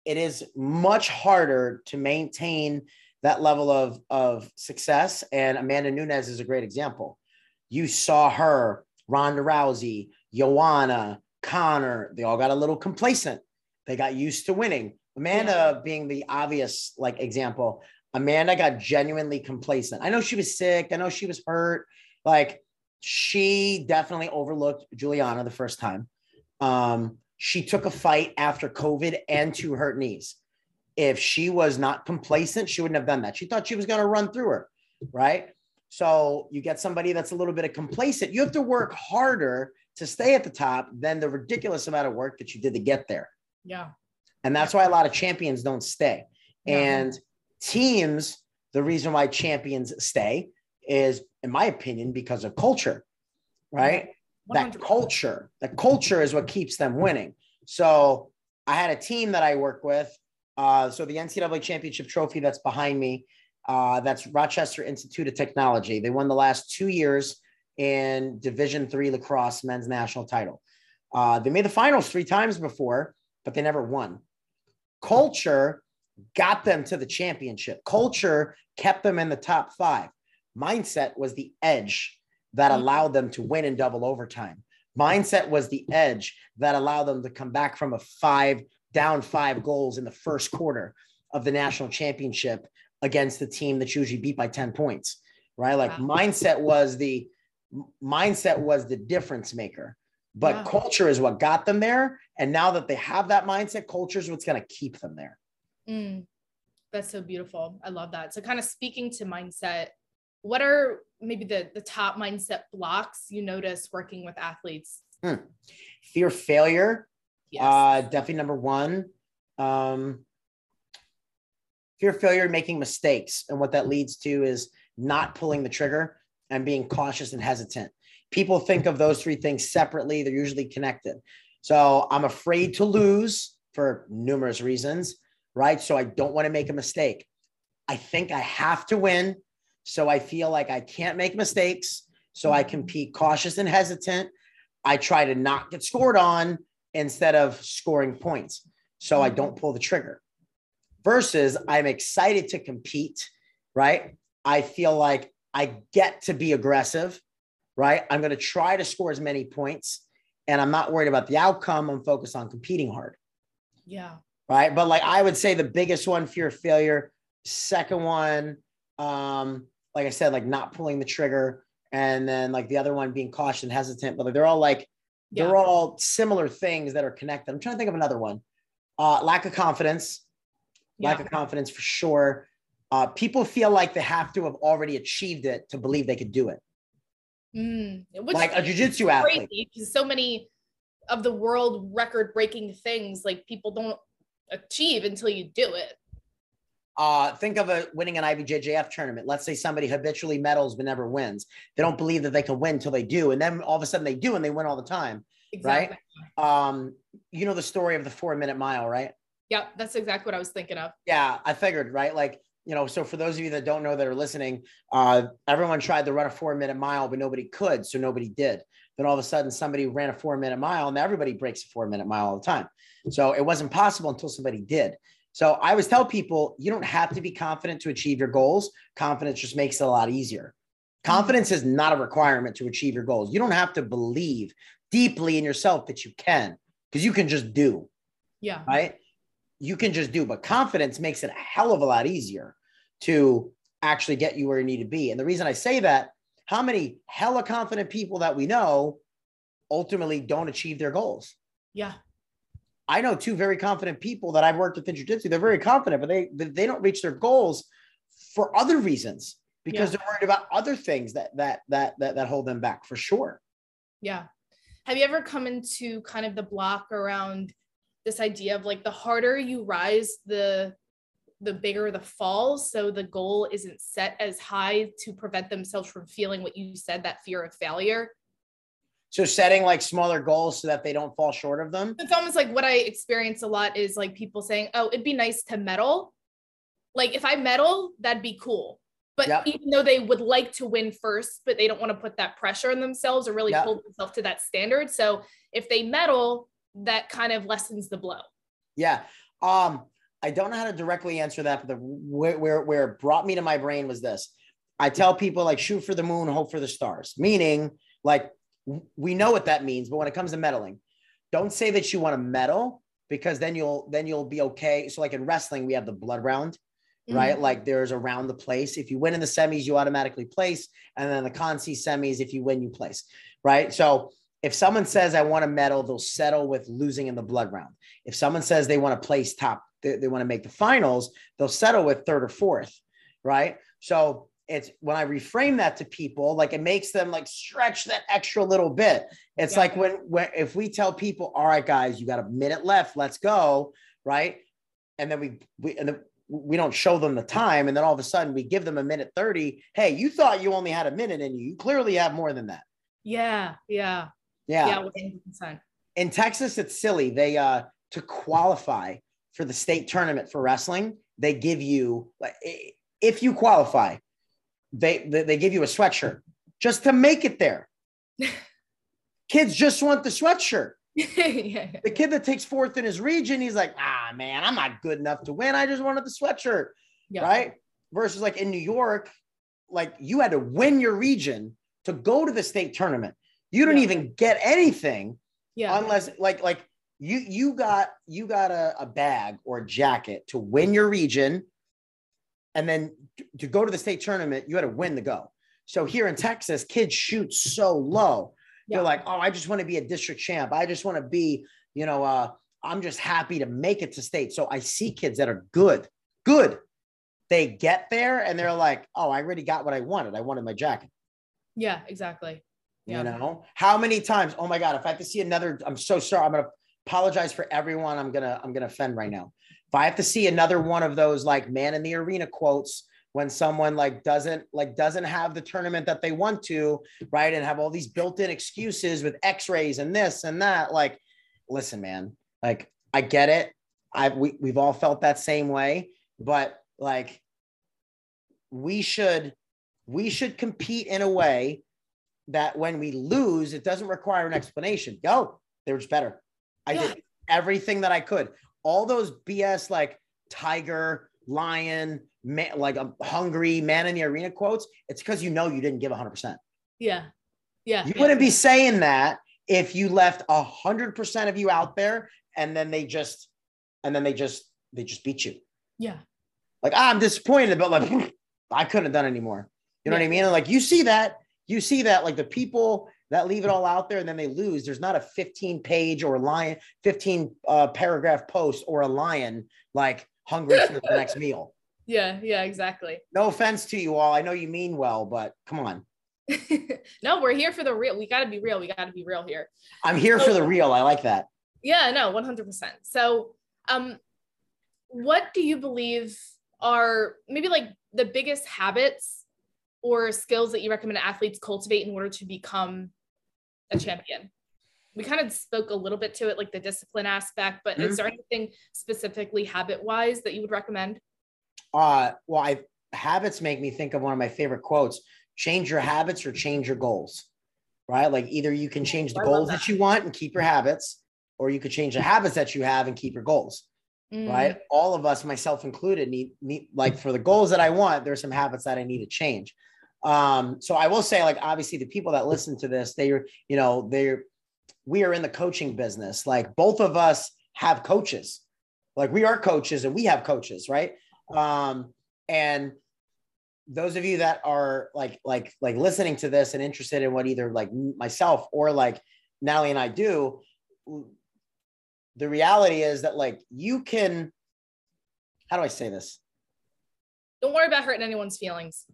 it is much harder to maintain that level of, of success. And Amanda Nunes is a great example. You saw her, Ronda Rousey, Joanna, Conor, they all got a little complacent. They got used to winning. Amanda yeah. being the obvious like example. Amanda got genuinely complacent. I know she was sick. I know she was hurt. Like she definitely overlooked Julianna the first time. Um, she took a fight after COVID and two hurt knees. If she was not complacent, she wouldn't have done that. She thought she was going to run through her, right? So you get somebody that's a little bit of complacent. You have to work harder to stay at the top than the ridiculous amount of work that you did to get there. Yeah. And that's why a lot of champions don't stay. Yeah. And teams, the reason why champions stay is, in my opinion, because of culture, right? 100%. That culture, the culture is what keeps them winning. So I had a team that I work with. Uh, so the NCAA championship trophy that's behind me, uh, that's Rochester Institute of Technology. They won the last two years in Division three lacrosse men's national title. Uh, they made the finals three times before, but they never won. Culture got them to the championship. Culture kept them in the top five. Mindset was the edge that mm-hmm. allowed them to win in double overtime. Mindset was the edge that allowed them to come back from a five down five goals in the first quarter of the national championship against the team that's usually beat by 10 points, right? Like wow. mindset was the mindset was the difference maker. But wow. culture is what got them there. And now that they have that mindset, culture is what's going to keep them there. Mm, that's so beautiful. I love that. So, kind of speaking to mindset, what are maybe the, the top mindset blocks you notice working with athletes? Hmm. Fear failure. Yes. Uh, definitely number one. Um, fear of failure, making mistakes. And what that leads to is not pulling the trigger and being cautious and hesitant. People think of those three things separately, they're usually connected. So I'm afraid to lose for numerous reasons, right? So I don't want to make a mistake. I think I have to win. So I feel like I can't make mistakes. So I compete cautious and hesitant. I try to not get scored on instead of scoring points. So I don't pull the trigger. Versus I'm excited to compete, right? I feel like I get to be aggressive, right? I'm going to try to score as many points and I'm not worried about the outcome. I'm focused on competing hard. Yeah. Right. But like I would say the biggest one, fear of failure. Second one, um, like I said, like not pulling the trigger. And then like the other one being cautious and hesitant, but like, they're all like, yeah. they're all similar things that are connected. I'm trying to think of another one. Uh, lack of confidence, yeah. lack of confidence for sure. Uh, people feel like they have to have already achieved it to believe they could do it. Mm, like a jujitsu athlete. Because so many of the world record breaking things, like people don't achieve until you do it. Uh, think of a winning an IBJJF tournament. Let's say somebody habitually medals but never wins. They don't believe that they can win until they do, and then all of a sudden they do, and they win all the time. Exactly. Right? Um, you know the story of the four minute mile, right? Yeah, that's exactly what I was thinking of. Yeah, I figured, right? Like you know, so for those of you that don't know that are listening, uh, everyone tried to run a four minute mile, but nobody could. So nobody did. Then all of a sudden, somebody ran a four minute mile, and everybody breaks a four minute mile all the time. So it wasn't possible until somebody did. So I always tell people you don't have to be confident to achieve your goals. Confidence just makes it a lot easier. Confidence is not a requirement to achieve your goals. You don't have to believe deeply in yourself that you can, because you can just do. Yeah. Right. You can just do, but confidence makes it a hell of a lot easier to actually get you where you need to be. And the reason I say that, how many hella confident people that we know ultimately don't achieve their goals? Yeah. I know two very confident people that I've worked with in jiu-jitsu. They're very confident, but they they don't reach their goals for other reasons because yeah. they're worried about other things that that that that that hold them back for sure. Yeah. Have you ever come into kind of the block around this idea of like the harder you rise, the the bigger the fall. So the goal isn't set as high to prevent themselves from feeling what you said, that fear of failure. So setting like smaller goals so that they don't fall short of them. It's almost like what I experience a lot is like people saying, "Oh, it'd be nice to medal." Like if I medal, that'd be cool. But yep. even though they would like to win first, but they don't want to put that pressure on themselves or really yep. hold themselves to that standard. So if they medal, that kind of lessens the blow. Yeah. Um, I don't know how to directly answer that, but the where, where where it brought me to my brain was this. I tell people like shoot for the moon, hope for the stars, meaning like we know what that means, but when it comes to medaling, don't say that you want to medal because then you'll then you'll be okay. So like in wrestling, we have the blood round, mm-hmm. right? Like there's around the place. If you win in the semis, you automatically place, and then the consi semis, if you win, you place, right? So if someone says I want to medal, they'll settle with losing in the blood round. If someone says they want to place top, they, they want to make the finals, they'll settle with third or fourth, right? So it's when I reframe that to people, like it makes them like stretch that extra little bit. It's yeah. like when when if we tell people, all right, guys, you got a minute left, let's go, right? And then we we and then we don't show them the time, and then all of a sudden we give them a minute 30. Hey, you thought you only had a minute in you. You clearly have more than that. Yeah, yeah. Yeah. Yeah, 100%. In Texas, it's silly. They uh to qualify for the state tournament for wrestling, they give you if you qualify, they they give you a sweatshirt just to make it there. [laughs] Kids just want the sweatshirt. [laughs] yeah. The kid that takes fourth in his region, he's like, ah, man, I'm not good enough to win. I just wanted the sweatshirt. Yeah. Right. Versus like in New York, like you had to win your region to go to the state tournament. You don't yeah. even get anything yeah. unless like like you you got you got a, a bag or a jacket to win your region. And then to go to the state tournament you had to win the go. So here in texas kids shoot so low. Yeah. they're like oh i just want to be a district champ. I just want to be you know uh, i'm just happy to make it to state. So i see kids that are good good. They get there and they're like oh i already got what i wanted. I wanted my jacket. Yeah exactly. Yeah. You know, how many times? Oh my God, if I have to see another, I'm so sorry. I'm gonna apologize for everyone. I'm gonna, I'm gonna offend right now. If I have to see another one of those like man in the arena quotes when someone like doesn't like doesn't have the tournament that they want to, right? And have all these built-in excuses with x-rays and this and that. Like, listen, man, like I get it. I we, we've all felt that same way, but like we should we should compete in a way that when we lose, it doesn't require an explanation. Yo, they were just better. I yeah. did everything that I could. All those BS like tiger, lion, man, like a hungry man in the arena quotes. It's because you know you didn't give 100%. Yeah. Yeah. You yeah. wouldn't be saying that if you left 100% of you out there and then they just, and then they just, they just beat you. Yeah. Like, ah, I'm disappointed, but like, [laughs] I couldn't have done anymore. You know yeah. what I mean? And like, you see that you see that like the people that leave it all out there and then they lose. There's not a 15 page or lion, 15 uh, paragraph post or a lion like hungry for the next [laughs] meal. Yeah, yeah, exactly. No offense to you all. I know you mean well, but come on. [laughs] no, we're here for the real. We got to be real. We got to be real here. I'm here so, for the real. I like that. Yeah, no, 100%. So, um, what do you believe are maybe like the biggest habits or skills that you recommend athletes cultivate in order to become a champion? We kind of spoke a little bit to it, like the discipline aspect, but mm-hmm. is there anything specifically habit wise that you would recommend? Uh, well, I habits make me think of one of my favorite quotes change your habits or change your goals, right? Like either you can change the I goals that. that you want and keep your habits, or you could change the habits that you have and keep your goals. Mm. right? All of us, myself included, need, need like for the goals that I want, there's some habits that I need to change. Um, so I will say, like, obviously, the people that listen to this, they're, you know, they're, we are in the coaching business. Like, both of us have coaches. Like, we are coaches and we have coaches, right? Um, and those of you that are like, like, like listening to this and interested in what either like myself or like Nally and I do, the reality is that like you can, how do I say this? Don't worry about hurting anyone's feelings.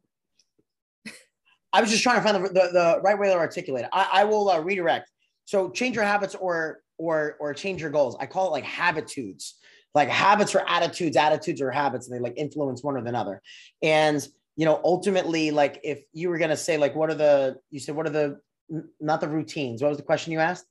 I was just trying to find the, the, the right way to articulate it. I, I will uh, redirect. So change your habits or or or change your goals. I call it like habitudes. Like habits or attitudes, attitudes or habits, and they like influence one or another. And you know, ultimately, like if you were gonna say, like, what are the you said, what are the not the routines? What was the question you asked?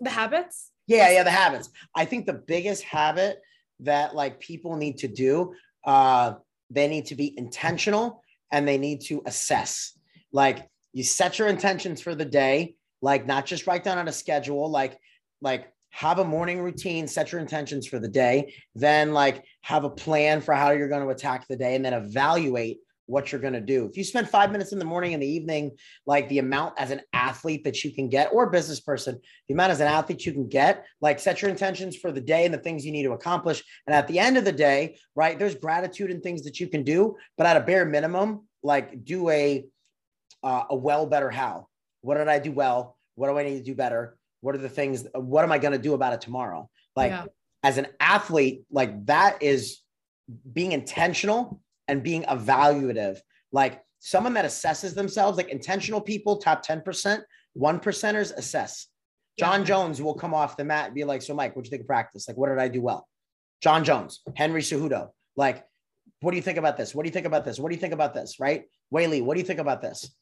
The habits. Yeah, yeah, the habits. I think the biggest habit that like people need to do, uh, they need to be intentional and they need to assess. Like you set your intentions for the day, like not just write down on a schedule, like like have a morning routine, set your intentions for the day, then like have a plan for how you're going to attack the day and then evaluate what you're going to do. If you spend five minutes in the morning and the evening, like the amount as an athlete that you can get or business person, the amount as an athlete you can get, like set your intentions for the day and the things you need to accomplish. And at the end of the day, right, there's gratitude and things that you can do, but at a bare minimum, like do a uh, a well better how what did i do well what do i need to do better what are the things what am i going to do about it tomorrow like yeah. as an athlete like that is being intentional and being evaluative like someone that assesses themselves like intentional people top 10% one percenters assess Jon yeah. Jones will come off the mat and be like, So, Mike, what do you think of practice? Like, what did I do well? Jon Jones, Henry Cejudo. Like, what do you think about this? What do you think about this? What do you think about this? Right? Whaley, what do you think about this?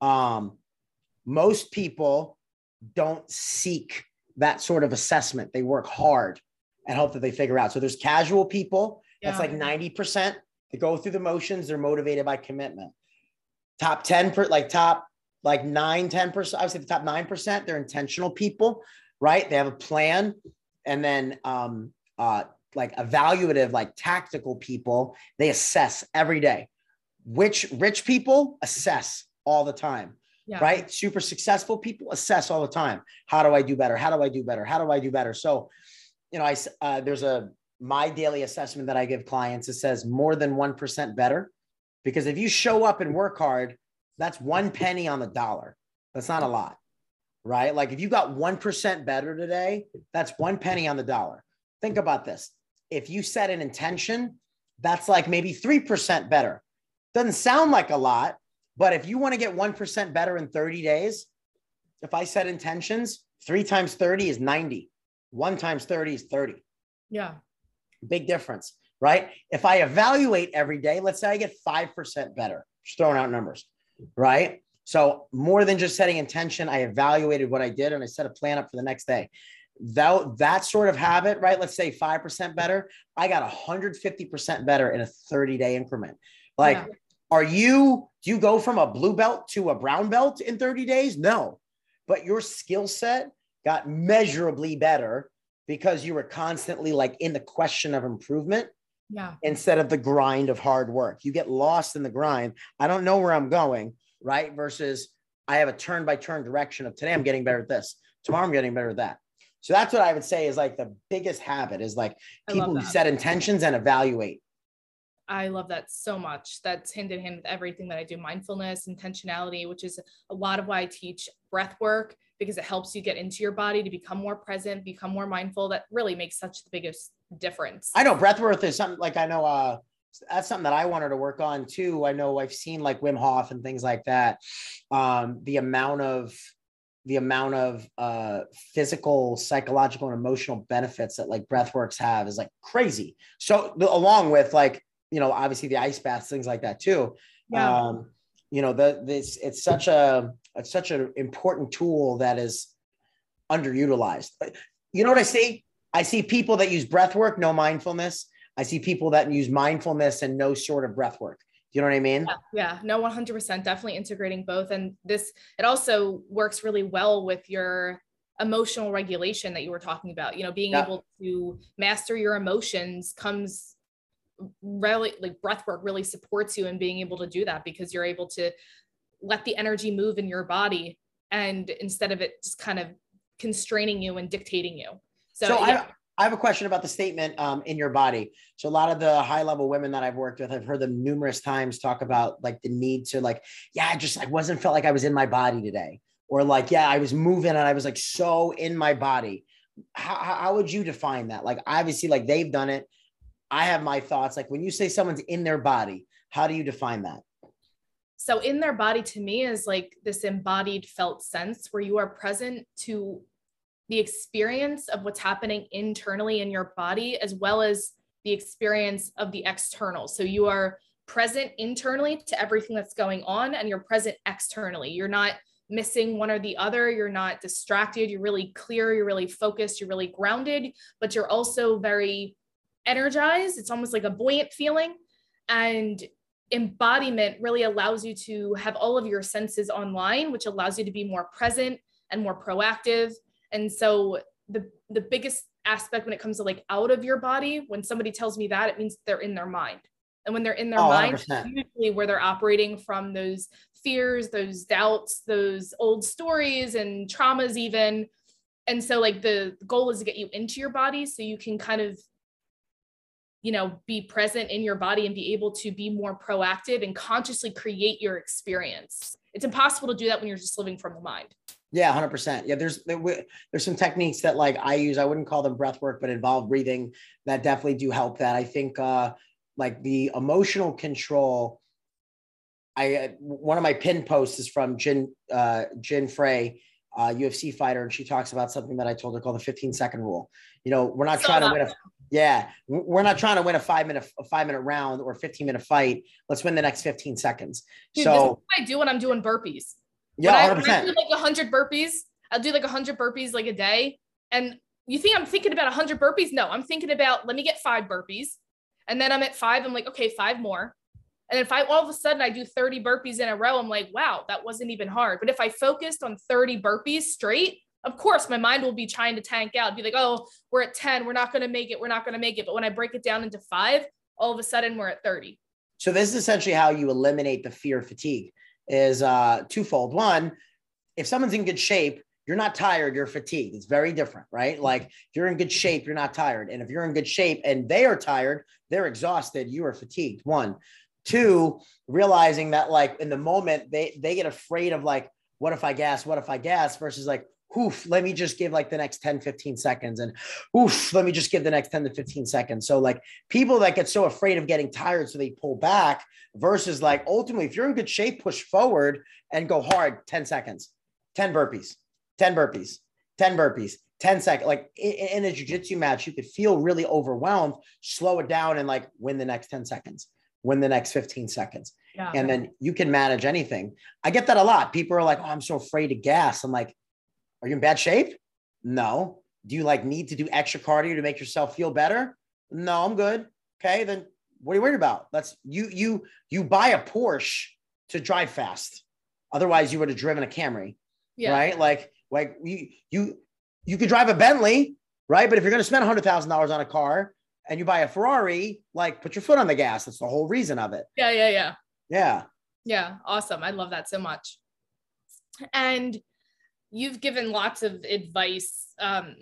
Um, most people don't seek that sort of assessment. They work hard and hope that they figure out. So there's casual people. Yeah. That's like 90%. They go through the motions. They're motivated by commitment. Top 10 per like top like nine, 10%. I would say the top 9%, they're intentional people, right? They have a plan. And then um uh like evaluative, like tactical people, they assess every day. Which rich people assess all the time, yeah. right? Super successful people assess all the time. How do I do better? How do I do better? How do I do better? So, you know, I uh, there's a my daily assessment that I give clients. It says more than one percent better, because if you show up and work hard, that's one penny on the dollar. That's not a lot, right? Like if you got one percent better today, that's one penny on the dollar. Think about this if you set an intention, that's like maybe 3% better. Doesn't sound like a lot, but if you want to get 1% better in 30 days, if I set intentions, three times 30 is 90, one times 30 is 30. Yeah. Big difference, right? If I evaluate every day, let's say I get 5% better, just throwing out numbers, right? So more than just setting intention, I evaluated what I did and I set a plan up for the next day that that sort of habit, right? Let's say 5% better. I got 150% better in a 30 day increment. Like, yeah. are you, do you go from a blue belt to a brown belt in 30 days? No, but your skill set got measurably better because you were constantly like in the question of improvement. Yeah. Instead of the grind of hard work, you get lost in the grind. I don't know where I'm going, right? Versus I have a turn by turn direction of today, I'm getting better at this. Tomorrow, I'm getting better at that. So that's what I would say is like the biggest habit is like people who set intentions and evaluate. I love that so much. That's hand in hand with everything that I do mindfulness, intentionality, which is a lot of why I teach breath work because it helps you get into your body to become more present, become more mindful. That really makes such the biggest difference. I know breath work is something like I know uh that's something that I wanted to work on too. I know I've seen like Wim Hof and things like that. Um, the amount of the amount of uh, physical, psychological, and emotional benefits that like breathworks have is like crazy. So along with like you know obviously the ice baths, things like that too. Yeah. Um, you know the this it's such a it's such an important tool that is underutilized. You know what I see? I see people that use breath work, no mindfulness. I see people that use mindfulness and no sort of breath work you know what I mean? Yeah, yeah, no, 100%. Definitely integrating both. And this, it also works really well with your emotional regulation that you were talking about. You know, being yeah. able to master your emotions comes really like breath work really supports you in being able to do that because you're able to let the energy move in your body and instead of it just kind of constraining you and dictating you. So, so yeah. I, I have a question about the statement um, in your body. So a lot of the high level women that I've worked with, I've heard them numerous times talk about like the need to like, yeah, I just I wasn't felt like I was in my body today, or like, yeah, I was moving and I was like so in my body. How, how would you define that? Like obviously, like they've done it. I have my thoughts. Like when you say someone's in their body, how do you define that? So in their body to me is like this embodied felt sense where you are present to the experience of what's happening internally in your body as well as the experience of the external. So you are present internally to everything that's going on and you're present externally. You're not missing one or the other. You're not distracted. You're really clear. You're really focused. You're really grounded, but you're also very energized. It's almost like a buoyant feeling. And embodiment really allows you to have all of your senses online, which allows you to be more present and more proactive. And so the the biggest aspect when it comes to like out of your body, when somebody tells me that, it means they're in their mind. And when they're in their oh, mind, usually where they're operating from those fears, those doubts, those old stories and traumas, even. And so, like, the goal is to get you into your body so you can kind of you know be present in your body and be able to be more proactive and consciously create your experience. It's impossible to do that when you're just living from the mind. Yeah 100% yeah there's there, there's some techniques that like i use. I wouldn't call them breath work but involve breathing that definitely do help that. I think uh like the emotional control i one of my pin posts is from jin uh Jinh Frey uh, UFC fighter, and she talks about something that I told her called the 15 second rule. You know, we're not trying to win a yeah, we're not trying to win a five minute a five minute round or 15 minute fight. Let's win the next 15 seconds. Dude, so I do when I'm doing burpees. Yeah, when I, I do like 100 burpees, I'll do like 100 burpees like a day. And you think I'm thinking about 100 burpees? No, I'm thinking about let me get five burpees, and then I'm at five. I'm like, okay, five more. And if I all of a sudden I do 30 burpees in a row, I'm like, wow, that wasn't even hard. But if I focused on 30 burpees straight, of course my mind will be trying to tank out, be like, oh, we're at 10, we're not going to make it, we're not going to make it. But when I break it down into five, all of a sudden we're at 30. So this is essentially how you eliminate the fear of fatigue is uh twofold. One, if someone's in good shape, you're not tired, you're fatigued. It's very different, right? Like if you're in good shape, you're not tired. And if you're in good shape and they are tired, they're exhausted, you are fatigued. One. Two, realizing that like in the moment they they get afraid of like, what if I gas? What if I gas? Versus like, oof, let me just give like the next 10, 15 seconds. And oof, let me just give the next 10 to 15 seconds. So like people that get so afraid of getting tired, so they pull back versus like ultimately, if you're in good shape, push forward and go hard 10 seconds, 10 burpees, 10 burpees, 10 burpees. 10 seconds like in a jiu-jitsu match you could feel really overwhelmed slow it down and like win the next 10 seconds win the next 15 seconds yeah. and then you can manage anything i get that a lot people are like oh i'm so afraid of gas i'm like are you in bad shape? No. Do you like need to do extra cardio to make yourself feel better? No, I'm good. Okay, then what are you worried about? Let's you you you buy a Porsche to drive fast. Otherwise, you would have driven a Camry, yeah. right? Like like you you you could drive a Bentley, right? But if you're going to spend hundred thousand dollars on a car and you buy a Ferrari, like put your foot on the gas. That's the whole reason of it. Yeah, yeah, yeah. Yeah. Yeah, awesome. I love that so much. And you've given lots of advice um,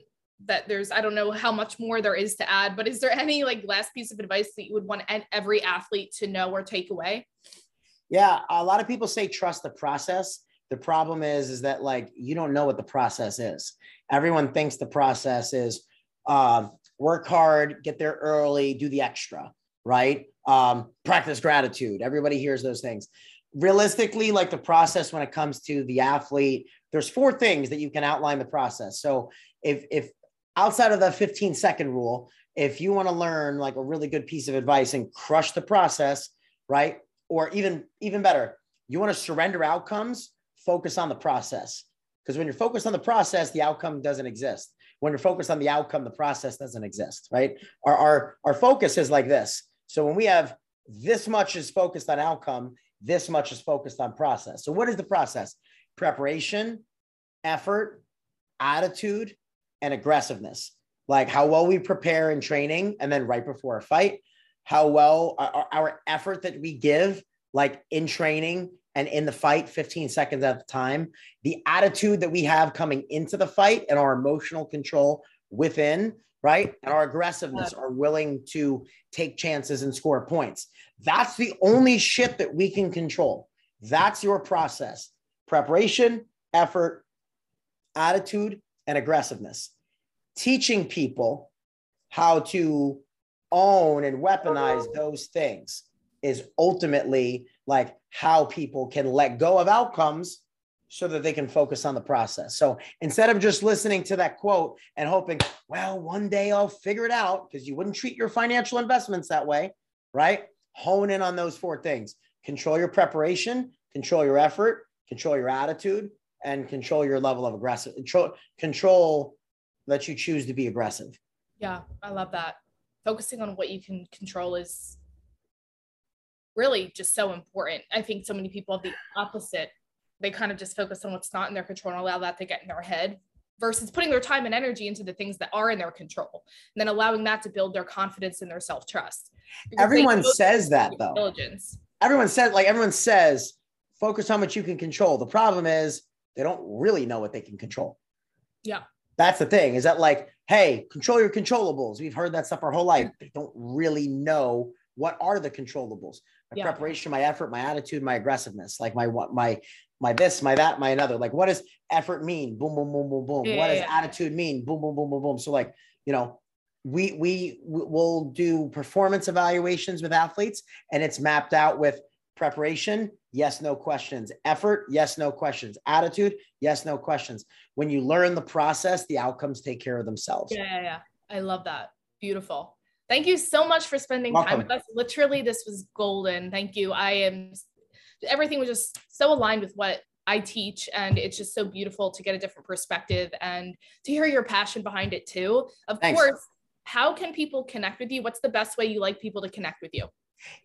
that there's i don't know how much more there is to add but is there any like last piece of advice that you would want every athlete to know or take away? Yeah a lot of people say trust the process. The problem is is that like you don't know what the process is. Everyone thinks the process is uh, work hard get there early do the extra right? Um, practice gratitude. Everybody hears those things realistically like the process when it comes to the athlete there's four things that you can outline the process. So if if outside of the 15 second rule if you want to learn like a really good piece of advice and crush the process right? Or even even better you want to surrender outcomes focus on the process. Because when you're focused on the process the outcome doesn't exist. When you're focused on the outcome the process doesn't exist right? Our our, our focus is like this. So when we have this much is focused on outcome this much is focused on process. So, what is the process? Preparation, effort, attitude, and aggressiveness. Like how well we prepare in training, and then right before a fight. how well our, our effort that we give, like in training and in the fight 15 seconds at a time, the attitude that we have coming into the fight and our emotional control within, right? And our aggressiveness are willing to take chances and score points. That's the only shit that we can control. That's your process preparation, effort, attitude, and aggressiveness. Teaching people how to own and weaponize those things is ultimately like how people can let go of outcomes so that they can focus on the process. So instead of just listening to that quote and hoping, well, one day I'll figure it out, because you wouldn't treat your financial investments that way, right? Hone in on those four things control your preparation, control your effort, control your attitude, and control your level of aggressive control, control that you choose to be aggressive. Yeah, I love that. Focusing on what you can control is really just so important. I think so many people have the opposite. They kind of just focus on what's not in their control and allow that to get in their head versus putting their time and energy into the things that are in their control and then allowing that to build their confidence and their self-trust. Everyone says that though. Diligence. Everyone says like everyone says focus on what you can control. The problem is they don't really know what they can control. Yeah. That's the thing is that like, hey, control your controllables. We've heard that stuff our whole life. They don't really know what are the controllables. My yeah. preparation, my effort, my attitude, my aggressiveness, like my what my my this, my that, my another. Like, what does effort mean? Boom, boom, boom, boom, boom. Yeah, what does yeah. attitude mean? Boom, boom, boom, boom, boom. So, like, you know, we we will do performance evaluations with athletes, and it's mapped out with preparation, yes, no questions. Effort, yes, no questions. Attitude, yes, no questions. When you learn the process, the outcomes take care of themselves. Yeah, yeah, yeah. I love that. Beautiful. Thank you so much for spending Welcome. time with us. Literally, this was golden. Thank you. I am, everything was just so aligned with what I teach. And it's just so beautiful to get a different perspective and to hear your passion behind it too. Of Thanks. course, how can people connect with you? What's the best way you like people to connect with you?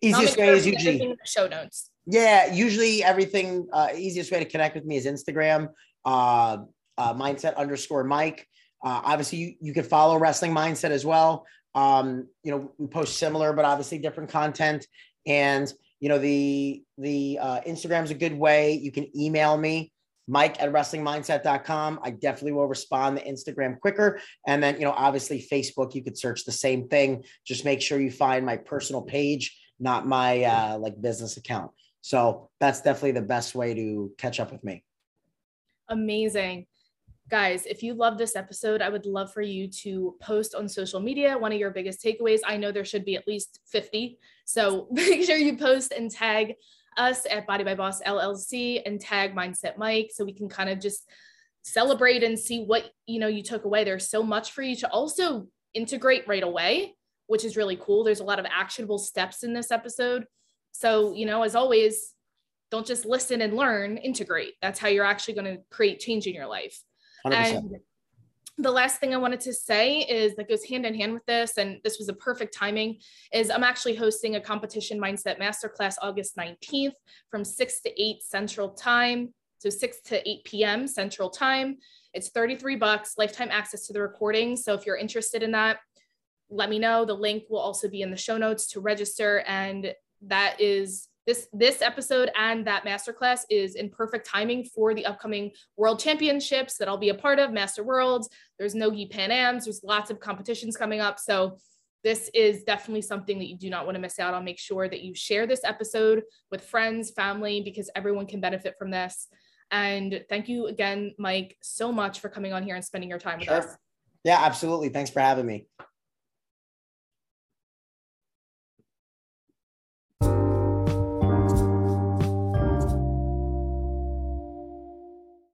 Easiest way is usually show notes. Yeah, usually everything, uh, easiest way to connect with me is Instagram, uh, uh, mindset underscore Mike. Uh, obviously, you, you can follow Wrestling Mindset as well. Um, you know, we post similar, but obviously different content. And you know, the the uh, Instagram's a good way. You can email me, Mike at wrestlingmindset.com. I definitely will respond to Instagram quicker. And then, you know, obviously Facebook, you could search the same thing. Just make sure you find my personal page, not my uh, like business account. So that's definitely the best way to catch up with me. Amazing guys, if you love this episode, I would love for you to post on social media one of your biggest takeaways. I know there should be at least 50. So [laughs] make sure you post and tag us at Body by Boss LLC and tag Mindset Mike so we can kind of just celebrate and see what you know you took away. There's so much for you to also integrate right away, which is really cool. There's a lot of actionable steps in this episode. So, you know, as always, don't just listen and learn, integrate. That's how you're actually going to create change in your life. 100%. And the last thing I wanted to say is that goes hand in hand with this, and this was a perfect timing, is I'm actually hosting a competition mindset masterclass August 19th from 6 to 8 Central Time. So 6 to 8 p.m. Central Time. It's 33 bucks, lifetime access to the recording. So if you're interested in that, let me know. The link will also be in the show notes to register. And that is this this episode and that masterclass is in perfect timing for the upcoming world championships that I'll be a part of, Master Worlds. There's Nogi Pan Ams, there's lots of competitions coming up. So this is definitely something that you do not want to miss out on. Make sure that you share this episode with friends, family, because everyone can benefit from this. And thank you again, Mike, so much for coming on here and spending your time with sure. us. Yeah, absolutely. Thanks for having me.